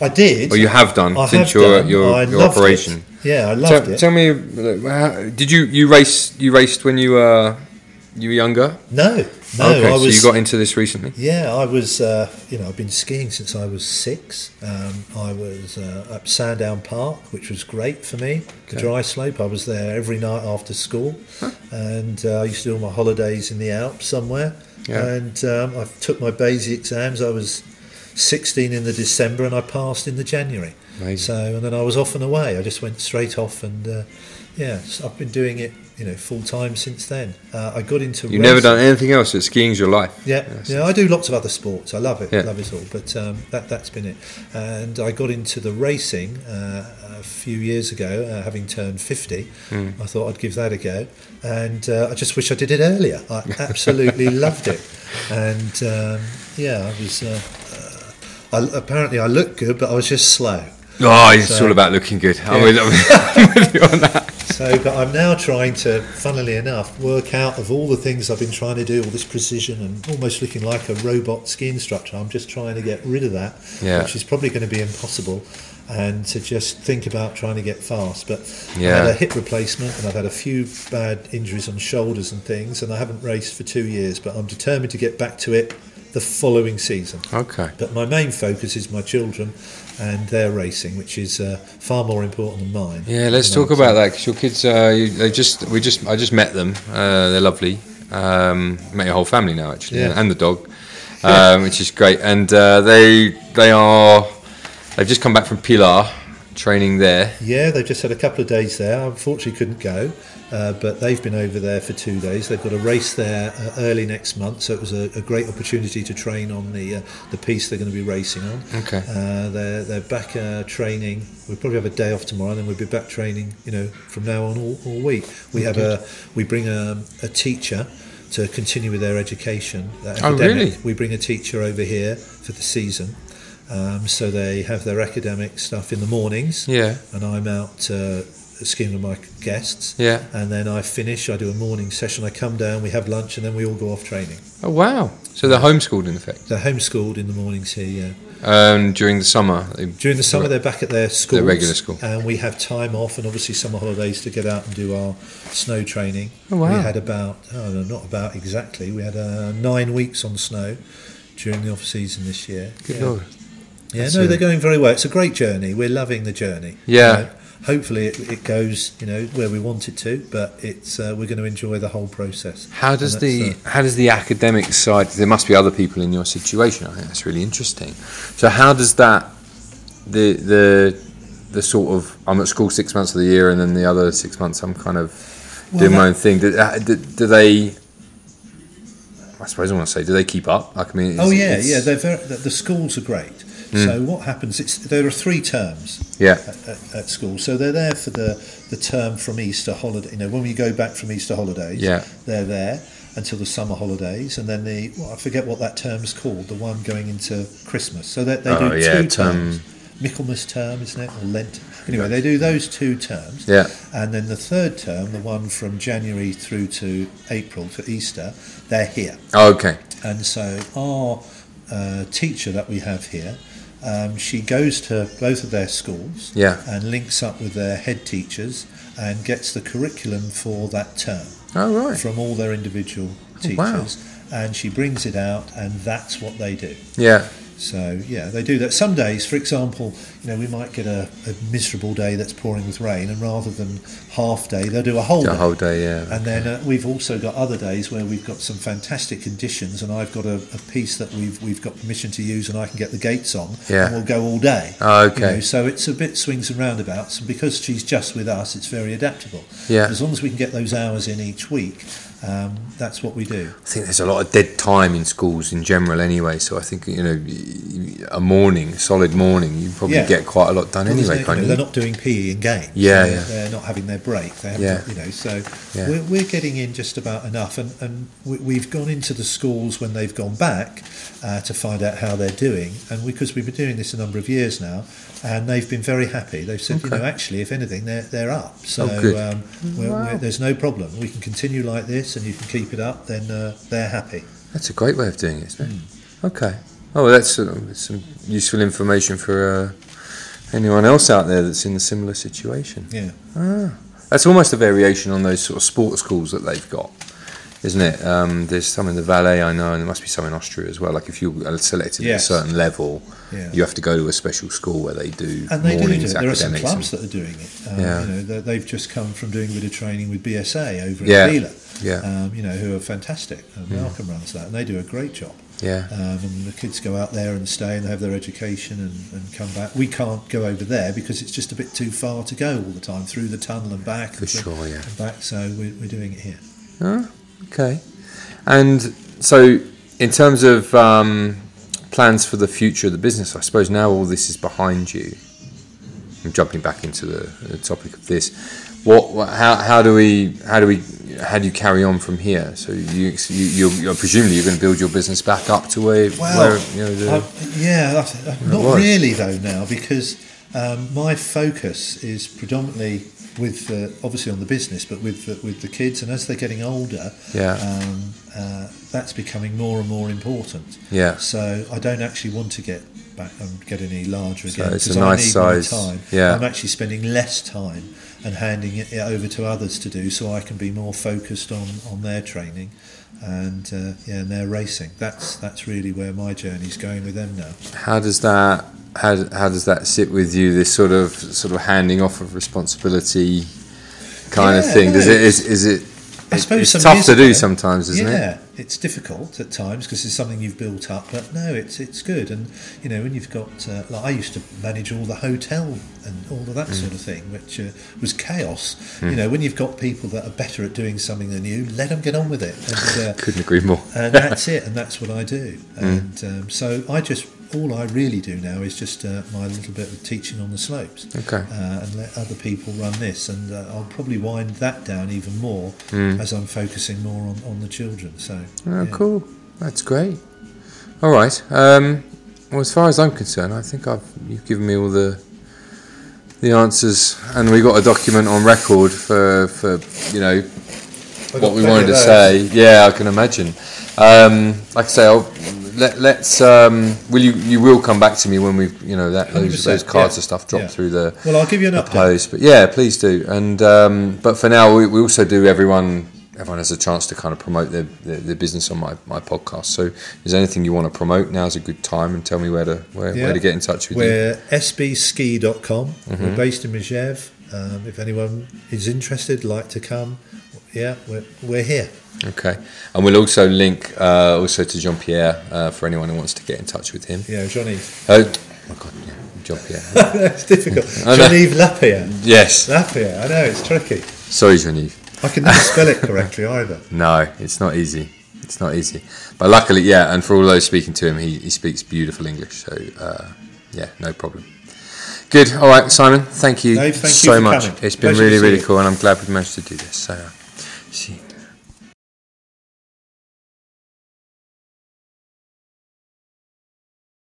I did. or you have done I since have your done. your, I your loved operation. It. Yeah, I loved Tell, it. tell me, uh, did you you race you raced when you were you were younger? no, no, okay, I was. so you got into this recently. Yeah, I was. Uh, you know, I've been skiing since I was six. Um, I was uh, up Sandown Park, which was great for me. The Okay. dry slope. I was there every night after school, and uh, I used to do all my holidays in the Alps somewhere. Yeah. And um, I took my BASI exams. I was 16 in the December, and I passed in the January. Amazing. So, and then I was off and away. I just went straight off, and uh, yeah, so I've been doing it, you know, full time since then. Uh, I got into You've never done anything else. That skiing's your life. yeah, yeah, I do lots of other sports. I love it, Yeah. love it all. But um, that that's been it. And I got into the racing uh, a few years ago, uh, having turned fifty. Hmm. I thought I'd give that a go, and uh, I just wish I did it earlier. I absolutely loved it, and um, yeah, I was. Uh, I, apparently, I looked good, but I was just slow. Oh, it's So- all about looking good. I'm with, I'm with you on that. So, but I'm now trying to, funnily enough, work out of all the things I've been trying to do, all this precision and almost looking like a robot skin structure. I'm just trying to get rid of that, Yeah. which is probably going to be impossible, and to just think about trying to get fast. But I had a hip replacement, and I've had a few bad injuries on shoulders and things, and I haven't raced for two years. But I'm determined to get back to it the following season. Okay. But my main focus is my children and their racing, which is uh, far more important than mine. Yeah, let's talk about that because your kids, uh, you, they just, we just, I just met them. Uh, they're lovely. Um, met your whole family now, actually, Yeah. and the dog, um, which is great. And uh, they, they are, they've just come back from Pila training there. Yeah, they've just had a couple of days there. I unfortunately couldn't go, uh, but they've been over there for two days. They've got a race there uh, early next month, so it was a, a great opportunity to train on the uh, the piece they're going to be racing on. Okay. Uh, they're they're back uh, training. We'll probably have a day off tomorrow, and then we'll be back training. You know, from now on all, all week. We have a we bring a, a teacher to continue with their education. that Oh, academic. really? We bring a teacher over here for the season. Um, so they have their academic stuff in the mornings, Yeah. and I'm out uh, skiing of my guests. Yeah. And then I finish. I do a morning session. I come down. We have lunch, and then we all go off training. Oh wow! So they're homeschooled in effect. They're homeschooled in the mornings here. Yeah. Um, during the summer, During the summer, they're back at their schools, regular school. and we have time off, and obviously summer holidays to get out and do our snow training. Oh, wow. We had about, oh, no, not about exactly, we had uh, nine weeks on snow during the off season this year. good yeah. lord. Yeah, That's no, they're going very well. It's a great journey. We're loving the journey. Yeah. You know, hopefully, it, it goes, you know, where we want it to, but it's uh, we're going to enjoy the whole process. How does the uh, how does the academic side? There must be other people in your situation. I think that's really interesting. So how does that the the the sort of I'm at school six months of the year, and then the other six months I'm kind of Well, doing my own thing. Do, uh, do, do they? I suppose I want to say, do they keep up? Like, I mean, Oh yeah, yeah. They're very, the, the schools are great. So what happens? It's there are three terms. yeah, at, at, at school. So they're there for the, the term from Easter holiday. You know, when we go back from Easter holidays, Yeah. they're there until the summer holidays, and then the well, I forget what that term's called, the one going into Christmas. So that they Oh, do yeah, two term- terms. Michaelmas term, isn't it, or Lent? Anyway, they do those two terms. yeah, And then the third term, the one from January through to April to Easter, they're here. oh, okay, And so our uh, teacher that we have here, um, she goes to both of their schools yeah, and links up with their head teachers and gets the curriculum for that term oh right, from all their individual Oh, wow. teachers. And she brings it out, and that's what they do. yeah, So yeah, they do that. Some days, for example, you know, we might get a, a miserable day that's pouring with rain, and rather than half day, they'll do a whole the day. whole day, yeah, And then uh, we've also got other days where we've got some fantastic conditions, and I've got a, a piece that we've we've got permission to use, and I can get the gates on, Yeah. and we'll go all day. Oh, You okay. know, so it's a bit swings and roundabouts, and because she's just with us, it's very adaptable. Yeah. As long as we can get those hours in each week, um, that's what we do. I think there's a lot of dead time in schools in general anyway. So I think you know a morning, solid morning, you probably Yeah. get quite a lot done Well, anyway, no- can't you know. They're not doing PE in games. Yeah, they're, yeah. they're not having their break. They Yeah. got- you know, so Yeah. we're, we're getting in just about enough, and and we, we've gone into the schools when they've gone back uh, to find out how they're doing, and because we've been doing this a number of years now, and they've been very happy. They've said, you know, actually, if anything, they're they're up. So Oh, good. um, we're, Wow. we're, there's no problem. We can continue like this, and you can keep it up. Then uh, they're happy. That's a great way of doing it, isn't it? Hmm. Okay. Oh, well, that's uh, some useful information for uh, anyone else out there that's in a similar situation. Yeah. Ah, that's almost a variation on those sort of sports schools that they've got, isn't it? Um, there's some in the Valais, I know, and there must be some in Austria as well. Like if you're selected Yes. at a certain level, Yeah. you have to go to a special school where they do And they do do mornings it. There are some clubs and- that are doing it. Um, Yeah. You know, they- they've just come from doing a bit of training with BSA over Yeah. at Villars. yeah, um, you know, who are fantastic. And Mm. Malcolm runs that, and they do a great job. yeah, Um, and the kids go out there and stay and they have their education and, and come back. We can't go over there because it's just a bit too far to go all the time through the tunnel and back. for and sure, yeah. and back, so we're, we're doing it here. Oh, okay. And so, in terms of um, plans for the future of the business, I suppose now all this is behind you. I'm jumping back into the, the topic of this. What, what, how, how do we, how do we, how do you carry on from here? So you, you you're, presumably you're going to build your business back up to where, Well, where you know, the, Uh, yeah, that's, uh, not really though now because um, my focus is predominantly with uh, obviously on the business, but with the, with the kids, and as they're getting older, yeah, um, uh, that's becoming more and more important. yeah, So I don't actually want to get back and get any larger So again it's a nice size. Time. Yeah. I'm actually spending less time and handing it over to others to do, so I can be more focused on, on their training and uh, yeah, and their racing. That's that's really where my journey's going with them now. How does that how, how does that sit with you? This sort of sort of handing off of responsibility kind of thing. Does it is is it I suppose it's some tough to do ago- sometimes, isn't it? yeah, it's difficult at times because it's something you've built up. But no, it's it's good. And you know, when you've got uh, like I used to manage all the hotel and all of Mm. that sort of thing, which uh, was chaos. You know, when you've got people that are better at doing something than you, let them get on with it. And, uh, Couldn't agree more. and that's it, and that's what I do. Mm. And um, so I just all I really do now is just uh, my little bit of teaching on the slopes, Okay. uh, and let other people run this. And uh, I'll probably wind that down even more as I'm focusing more on, on the children. So Mm. Oh, yeah. cool. That's great. All right. Um, well, as far as I'm concerned, I think I've you've given me all the the answers, and we got a document on record for for you know what we wanted to say. Yeah, I can imagine. Um, like I say, I'll, let, let's. Um, will you? You will come back to me when we've you know, that those, those cards yeah, and stuff drop yeah. through the Well, I'll give you an update. post. But yeah, please do. And um, but for now, we, we also do everyone. Everyone has a chance to kind of promote their, their, their business on my, my podcast. So, is there anything you want to promote? Now's a good time, and tell me where to where, Yeah. where to get in touch with you. We're sbski.com. Mm-hmm. We're based in Megeve. Um, if anyone is interested, like to come, yeah, we're, we're here. Okay, and we'll also link uh, also to Jean Pierre uh, for anyone who wants to get in touch with him. Yeah, Johnny. Oh my God, yeah, Jean Pierre. it's difficult. Jean-Yves Lapeyrere. yes, Lapeyrere, I know, it's tricky. sorry, Jean-Yves. I can never spell it correctly either. No, it's not easy. It's not easy. But luckily, yeah, and for all those speaking to him, he, he speaks beautiful English. So, uh, yeah, no problem. Good. All right, Simon, thank you Dave, thank so for much. coming. It's been Pleasure really, really cool, and I'm glad we managed to do this. So, uh, see you.